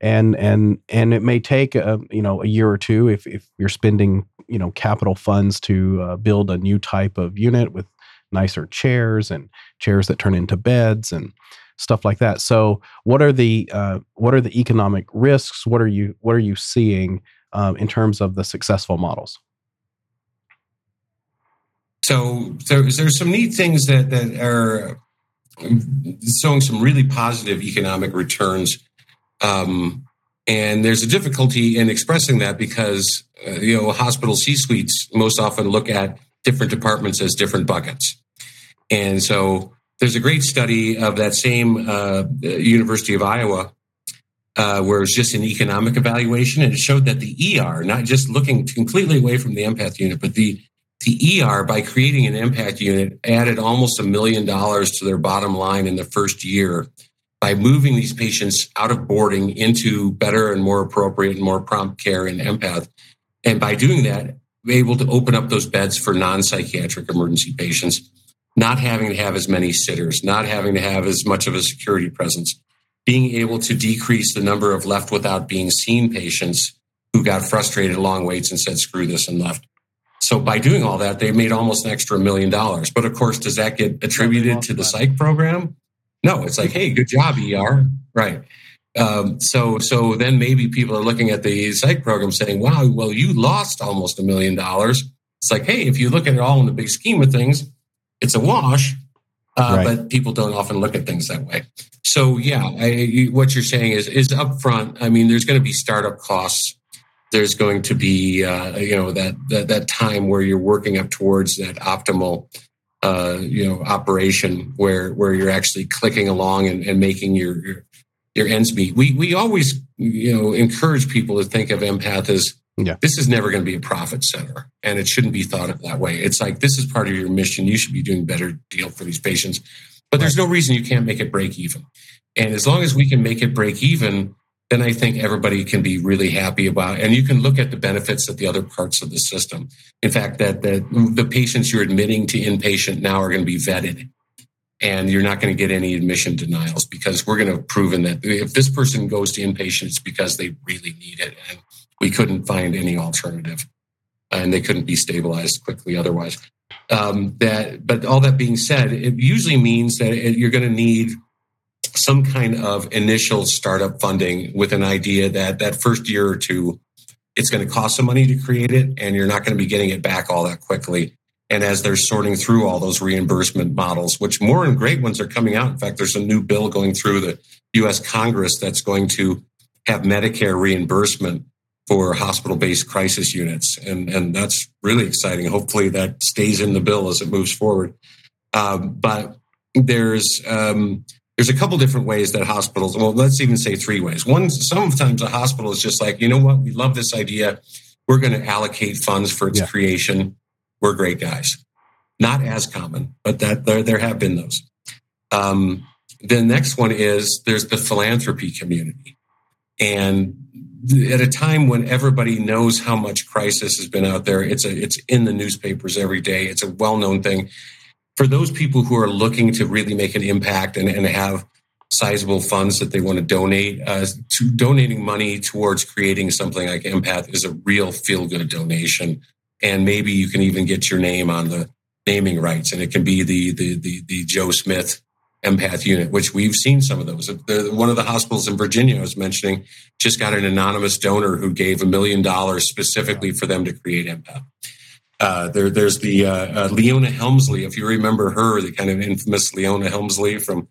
And and and it may take a, you know a year or two if if you're spending you know capital funds to uh, build a new type of unit with nicer chairs and chairs that turn into beds. And stuff like that. So, what are the uh, what are the economic risks? What are you what are you seeing um, in terms of the successful models? So, there's there's some neat things that that are showing some really positive economic returns. Um, and there's a difficulty in expressing that because uh, you know hospital C suites most often look at different departments as different buckets, and so there's a great study of that same uh, University of Iowa uh, where it's just an economic evaluation, and it showed that the ER, not just looking completely away from the empath unit, but the the ER by creating an empath unit added almost a million dollars to their bottom line in the first year by moving these patients out of boarding into better and more appropriate and more prompt care in empath, and by doing that, able to open up those beds for non-psychiatric emergency patients not having to have as many sitters, not having to have as much of a security presence, being able to decrease the number of left without being seen patients who got frustrated long waits and said, screw this and left. So by doing all that, they made almost an extra million dollars. But of course, does that get attributed to the psych program? No, it's like, hey, good job, ER. Right. Um, so so then maybe people are looking at the psych program saying, wow, well, you lost almost a million dollars. It's like, hey, if you look at it all in the big scheme of things, it's a wash, uh, right. but people don't often look at things that way. So yeah, I, you, what you're saying is is upfront. I mean, there's going to be startup costs. There's going to be uh, you know that, that that time where you're working up towards that optimal uh, you know operation where where you're actually clicking along and, and making your, your your ends meet. We we always you know encourage people to think of empath as yeah. this is never going to be a profit center, and it shouldn't be thought of that way. It's like this is part of your mission. You should be doing better deal for these patients, but there's no reason you can't make it break even. And as long as we can make it break even, then I think everybody can be really happy about. It. And you can look at the benefits of the other parts of the system. In fact, that that the patients you're admitting to inpatient now are going to be vetted, and you're not going to get any admission denials because we're going to have proven that if this person goes to inpatient, it's because they really need it, and we couldn't find any alternative, and they couldn't be stabilized quickly otherwise. Um, that, but all that being said, it usually means that you're going to need some kind of initial startup funding with an idea that that first year or two, it's going to cost some money to create it, and you're not going to be getting it back all that quickly. And as they're sorting through all those reimbursement models, which more and great ones are coming out. In fact, there's a new bill going through the US Congress that's going to have Medicare reimbursement for hospital based crisis units. And, and that's really exciting. Hopefully, that stays in the bill as it moves forward. Um, but there's um, there's a couple different ways that hospitals, well, let's even say three ways. One, sometimes a hospital is just like, you know what, we love this idea. We're going to allocate funds for its yeah. creation. We're great guys. Not as common, but that there, there have been those. Um, the next one is there's the philanthropy community. And at a time when everybody knows how much crisis has been out there, it's a, it's in the newspapers every day. It's a well-known thing for those people who are looking to really make an impact and, and have sizable funds that they want to donate, uh, to donating money towards creating something like Empath is a real feel good donation. And maybe you can even get your name on the naming rights, and it can be the the the, the Joe Smith empath unit, which we've seen some of those. One of the hospitals in Virginia I was mentioning just got an anonymous donor who gave a million dollars specifically for them to create empath. Uh, there, there's the uh, uh, Leona Helmsley, if you remember her, the kind of infamous Leona Helmsley from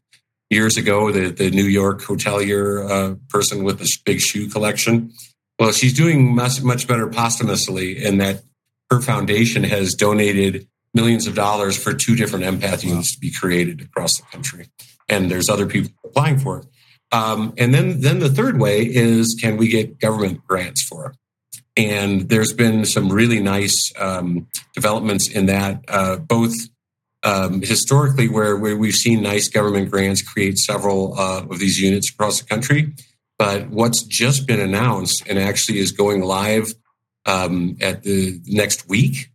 years ago, the, the New York hotelier uh, person with the big shoe collection. Well, she's doing much, much better posthumously in that her foundation has donated millions of dollars for two different empath units to be created across the country. And there's other people applying for it. Um, and then, then the third way is can we get government grants for it? And there's been some really nice um, developments in that, uh, both um, historically, where, where we've seen nice government grants create several uh, of these units across the country. But what's just been announced and actually is going live um, at the next week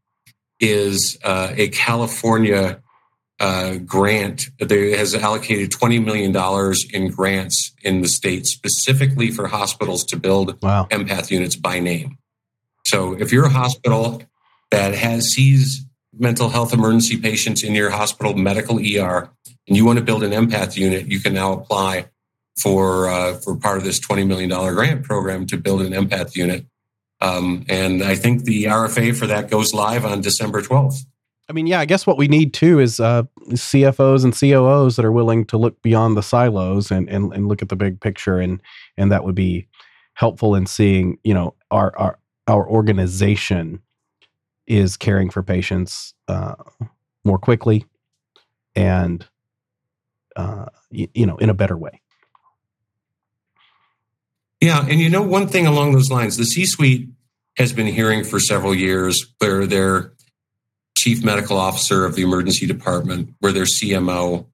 is uh, a California uh, grant that has allocated $20 million in grants in the state specifically for hospitals to build wow. empath units by name. So if you're a hospital that has sees mental health emergency patients in your hospital medical ER, and you want to build an empath unit, you can now apply for uh, for part of this twenty million dollar grant program to build an empath unit. Um, and I think the RFA for that goes live on December twelfth. I mean, yeah, I guess what we need too is uh, CFOs and COOs that are willing to look beyond the silos and, and and look at the big picture, and and that would be helpful in seeing, you know, our our our organization is caring for patients uh, more quickly and uh, you know in a better way yeah and you know one thing along those lines the c-suite has been hearing for several years where their chief medical officer of the emergency department where their cmo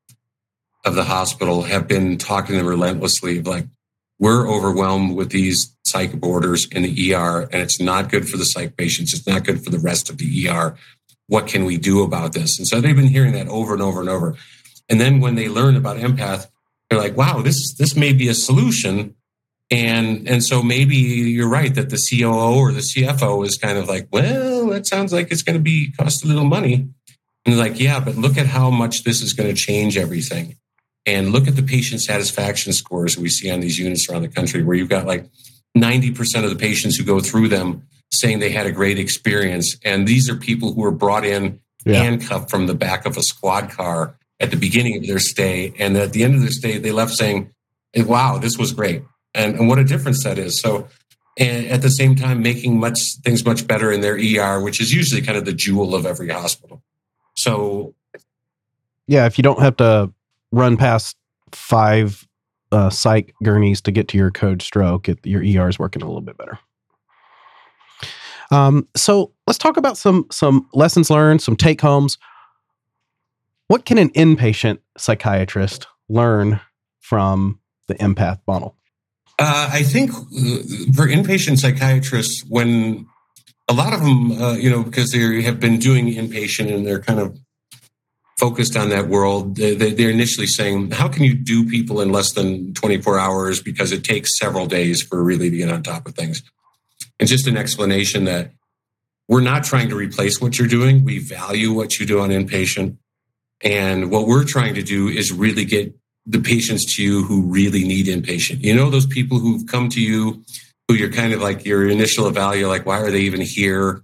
of the hospital have been talking to them relentlessly of like we're overwhelmed with these psych boarders in the ER, and it's not good for the psych patients. It's not good for the rest of the ER. What can we do about this? And so they've been hearing that over and over and over. And then when they learn about empath, they're like, wow, this this may be a solution. And and so maybe you're right that the COO or the CFO is kind of like, well, that sounds like it's going to be cost a little money. And they're like, yeah, but look at how much this is going to change everything and look at the patient satisfaction scores we see on these units around the country where you've got like 90% of the patients who go through them saying they had a great experience and these are people who were brought in yeah. handcuffed from the back of a squad car at the beginning of their stay and at the end of their stay they left saying wow this was great and, and what a difference that is so and at the same time making much things much better in their er which is usually kind of the jewel of every hospital so Yeah, if you don't have to run past five uh, psych gurneys to get to your code stroke, it, your ER is working a little bit better. Um, so let's talk about some some lessons learned, some take homes. What can an inpatient psychiatrist learn from the empath model? Uh, I think uh, for inpatient psychiatrists, when a lot of them, uh, you know, because they have been doing inpatient and they're kind of focused on that world, they're initially saying, how can you do people in less than 24 hours? Because it takes several days for really to get on top of things. And just an explanation that we're not trying to replace what you're doing. We value what you do on inpatient. And what we're trying to do is really get the patients to you who really need inpatient. You know, those people who've come to you who you're kind of like your initial value, like, why are they even here?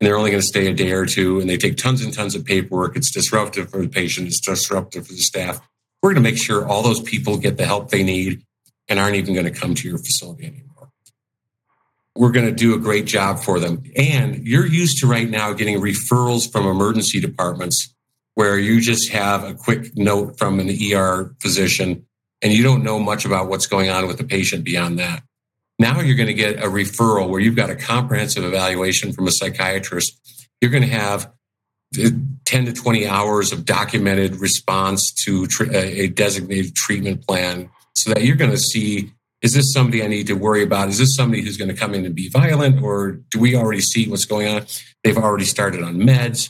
And they're only going to stay a day or two and they take tons and tons of paperwork. It's disruptive for the patient, it's disruptive for the staff. We're going to make sure all those people get the help they need and aren't even going to come to your facility anymore. We're going to do a great job for them. And you're used to right now getting referrals from emergency departments where you just have a quick note from an ER physician and you don't know much about what's going on with the patient beyond that. Now you're going to get a referral where you've got a comprehensive evaluation from a psychiatrist. You're going to have 10 to 20 hours of documented response to a designated treatment plan so that you're going to see is this somebody I need to worry about? Is this somebody who's going to come in and be violent or do we already see what's going on? They've already started on meds.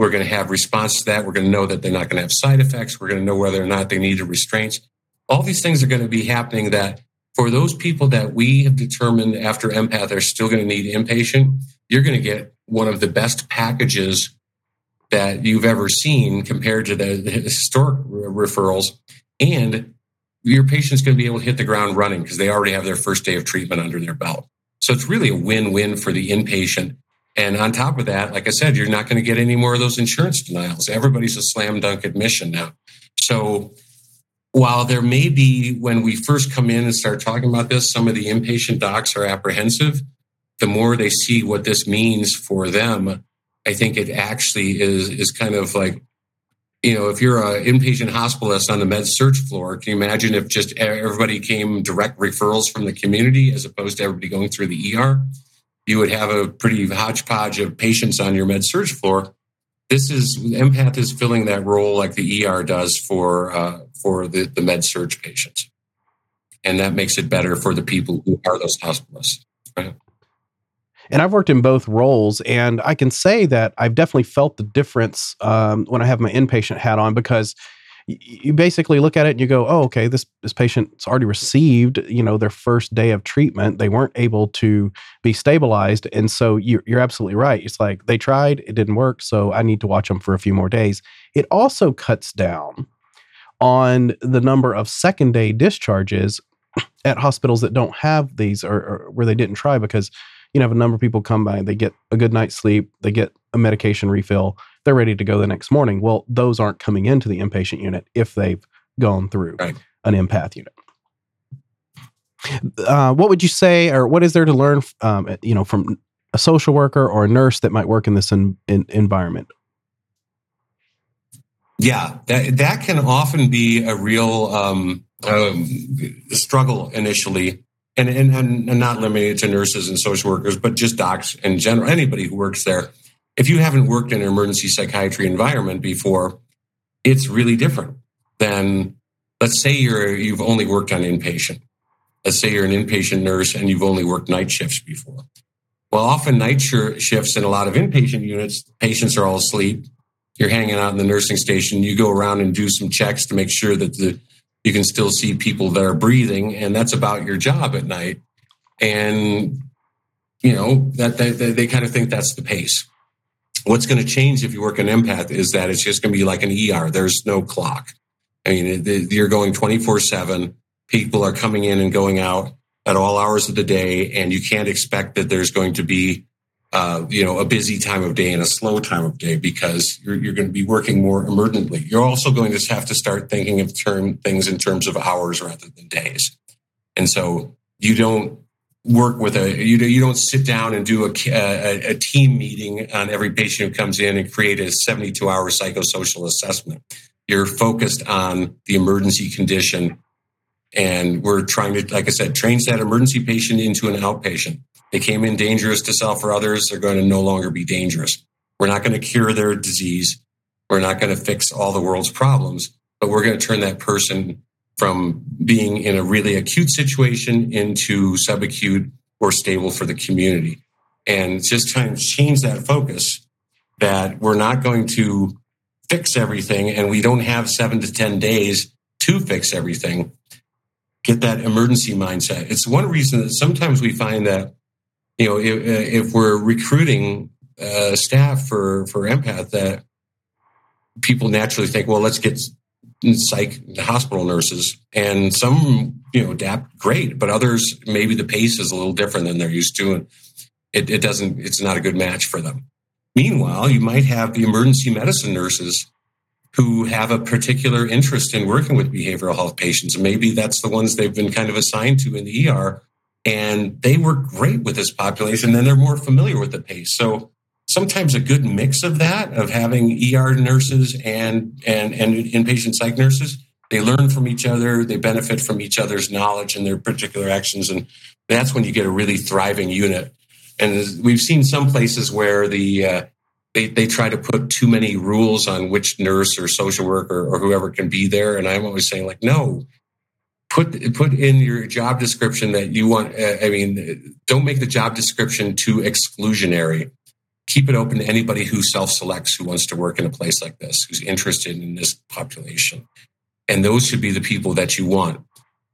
We're going to have response to that. We're going to know that they're not going to have side effects. We're going to know whether or not they need restraints. All these things are going to be happening that for those people that we have determined after empath are still going to need inpatient, you're going to get one of the best packages that you've ever seen compared to the, the historic referrals. And your patient's going to be able to hit the ground running because they already have their first day of treatment under their belt. So it's really a win win for the inpatient and on top of that, like I said, you're not going to get any more of those insurance denials. Everybody's a slam dunk admission now. So while there may be, when we first come in and start talking about this, some of the inpatient docs are apprehensive, the more they see what this means for them, I think it actually is, is kind of like, you know, if you're an inpatient hospitalist on the med surg floor, can you imagine if just everybody came direct referrals from the community as opposed to everybody going through the ER? You would have a pretty hodgepodge of patients on your med surg floor. This is empath is filling that role like the ER does for uh, for the, the med surg patients, and that makes it better for the people who are those hospitalists. Right? And I've worked in both roles, and I can say that I've definitely felt the difference um, when I have my inpatient hat on because you basically look at it and you go, oh, okay, this this patient's already received, you know, their first day of treatment. They weren't able to be stabilized, and so you're, you're absolutely right. It's like they tried, it didn't work, so I need to watch them for a few more days. It also cuts down on the number of second day discharges at hospitals that don't have these or, or where they didn't try because you know have a number of people come by, they get a good night's sleep, they get a medication refill they're ready to go the next morning. Well, those aren't coming into the inpatient unit if they've gone through right. an empath unit. Uh, what would you say, or what is there to learn, um, you know, from a social worker or a nurse that might work in this in, in environment? Yeah, that that can often be a real um, um, struggle initially, and, and and not limited to nurses and social workers, but just docs in general. Anybody who works there, if you haven't worked in an emergency psychiatry environment before, it's really different than let's say you're you've only worked on inpatient. Let's say you're an inpatient nurse and you've only worked night shifts before. Well, often night shifts in a lot of inpatient units, patients are all asleep. You're hanging out in the nursing station. You go around and do some checks to make sure that the, you can still see people that are breathing, and that's about your job at night. And you know that, they kind of think that's the pace. What's going to change if you work an empath is that it's just going to be like an ER. There's no clock. I mean, you're going 24 7. People are coming in and going out at all hours of the day, and you can't expect that there's going to be, uh, you know, a busy time of day and a slow time of day because you're, you're going to be working more emergently. You're also going to have to start thinking of term things in terms of hours rather than days. And so you don't work with a you know you don't sit down and do a, a, a, team meeting on every patient who comes in and create a 72 hour psychosocial assessment you're focused on the emergency condition. And we're trying to, like I said, train that emergency patient into an outpatient. They came in dangerous to self or others. They're going to no longer be dangerous. We're not going to cure their disease. We're not going to fix all the world's problems, but we're going to turn that person from being in a really acute situation into subacute or stable for the community. And just trying to change that focus that we're not going to fix everything and we don't have seven to 10 days to fix everything. Get that emergency mindset. It's one reason that sometimes we find that, you know, if, if we're recruiting uh, staff for, for empath, that people naturally think, well, let's get psych hospital nurses and some you know adapt great but others maybe the pace is a little different than they're used to and it, it doesn't it's not a good match for them. Meanwhile you might have the emergency medicine nurses who have a particular interest in working with behavioral health patients and maybe that's the ones they've been kind of assigned to in the er and they work great with this population and they're more familiar with the pace. So sometimes a good mix of that of having ER nurses and and and inpatient psych nurses. They learn from each other. They benefit from each other's knowledge and their particular actions, and that's when you get a really thriving unit. And we've seen some places where the uh, they they try to put too many rules on which nurse or social worker or whoever can be there, and I'm always saying like, no, put put in your job description that you want. Uh, I mean, don't make the job description too exclusionary keep it open to anybody who self selects who wants to work in a place like this, who's interested in this population. And those should be the people that you want.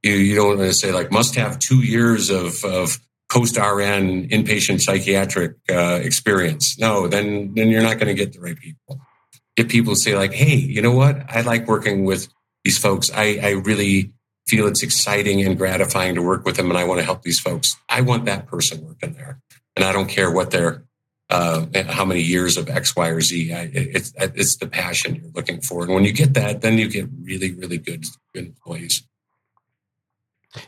You, you don't want to say like must have two years of, of post RN inpatient psychiatric uh, experience. No, then then you're not going to get the right people. Get people say like, hey, you know what? I like working with these folks. I, I really feel it's exciting and gratifying to work with them, and I want to help these folks. I want that person working there, and I don't care what their uh, how many years of X, Y, or Z. I, it's it's the passion you're looking for, and when you get that, then you get really, really good, good employees.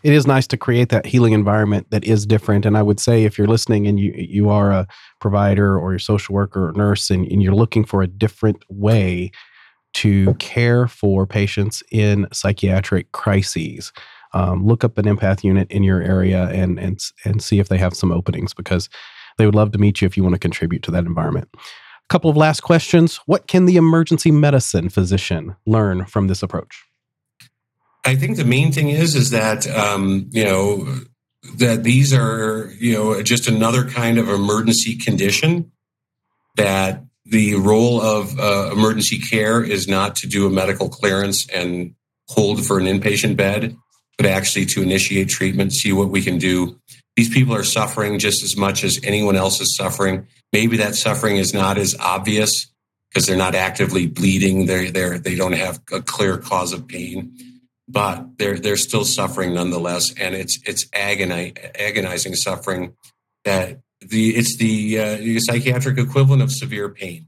It is nice to create that healing environment that is different. And I would say, if you're listening and you you are a provider or a social worker or nurse, and, and you're looking for a different way to care for patients in psychiatric crises. Um, look up an empath unit in your area and and and see if they have some openings because they would love to meet you if you want to contribute to that environment. A couple of last questions. What can the emergency medicine physician learn from this approach? I think the main thing is is that um, you know that these are you know just another kind of emergency condition that the role of uh, emergency care is not to do a medical clearance and hold for an inpatient bed, but actually to initiate treatment, see what we can do these people are suffering just as much as anyone else is suffering. Maybe that suffering is not as obvious because they're not actively bleeding. They're, they're, they don't have a clear cause of pain, but they're, they're still suffering nonetheless. And it's, it's agoni- agonizing suffering that the, it's the, uh, the psychiatric equivalent of severe pain.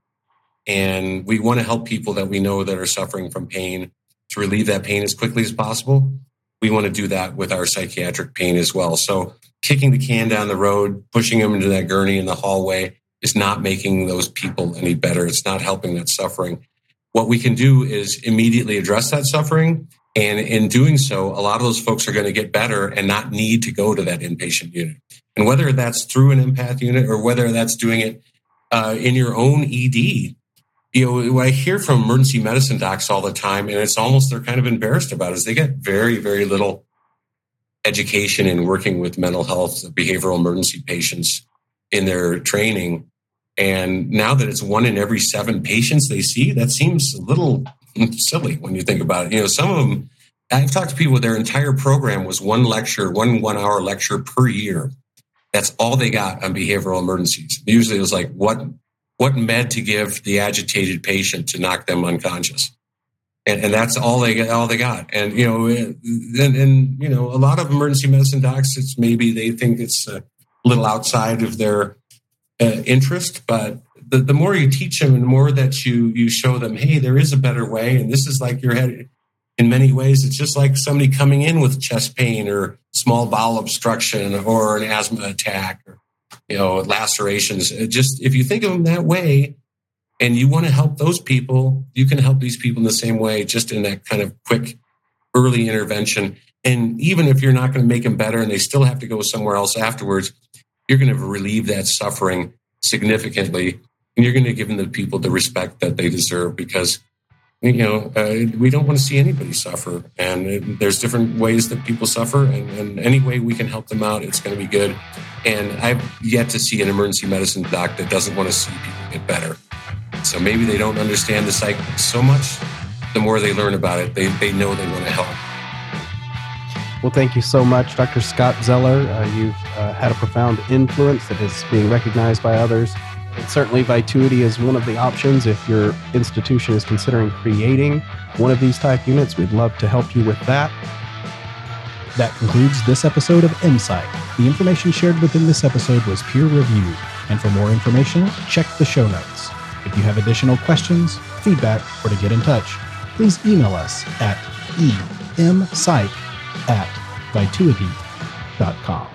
And we want to help people that we know that are suffering from pain to relieve that pain as quickly as possible. We want to do that with our psychiatric pain as well. So kicking the can down the road, pushing them into that gurney in the hallway is not making those people any better. It's not helping that suffering. What we can do is immediately address that suffering. And in doing so, a lot of those folks are going to get better and not need to go to that inpatient unit. And whether that's through an empath unit or whether that's doing it uh, in your own ED, you know, I hear from emergency medicine docs all the time, and it's almost they're kind of embarrassed about it, is they get very, very little education and working with mental health, behavioral emergency patients in their training. And now that it's one in every seven patients they see, that seems a little silly when you think about it. You know, some of them, I've talked to people, their entire program was one lecture, one one hour lecture per year. That's all they got on behavioral emergencies. Usually it was like, what, what med to give the agitated patient to knock them unconscious? And, and that's all they all they got. And you know, and, and, you know, a lot of emergency medicine docs, it's maybe they think it's a little outside of their uh, interest, but the, the more you teach them, and the more that you you show them, hey, there is a better way, and this is like your head. In many ways, it's just like somebody coming in with chest pain or small bowel obstruction or an asthma attack or you know lacerations. It just if you think of them that way, and you want to help those people, you can help these people in the same way, just in that kind of quick, early intervention. And even if you're not going to make them better and they still have to go somewhere else afterwards, you're going to relieve that suffering significantly. And you're going to give them the people the respect that they deserve because, you know, uh, we don't want to see anybody suffer. And it, there's different ways that people suffer. And, and any way we can help them out, it's going to be good. And I've yet to see an emergency medicine doc that doesn't want to see people get better. So maybe they don't understand the psych so much. The more they learn about it, they, they know they want to help. Well, thank you so much, Dr. Scott Zeller. Uh, you've uh, had a profound influence that is being recognized by others. And certainly, Vituity is one of the options. If your institution is considering creating one of these type units, we'd love to help you with that. That concludes this episode of Insight. The information shared within this episode was peer reviewed, and for more information, check the show notes. If you have additional questions, feedback, or to get in touch, please email us at empsych at vituity.com.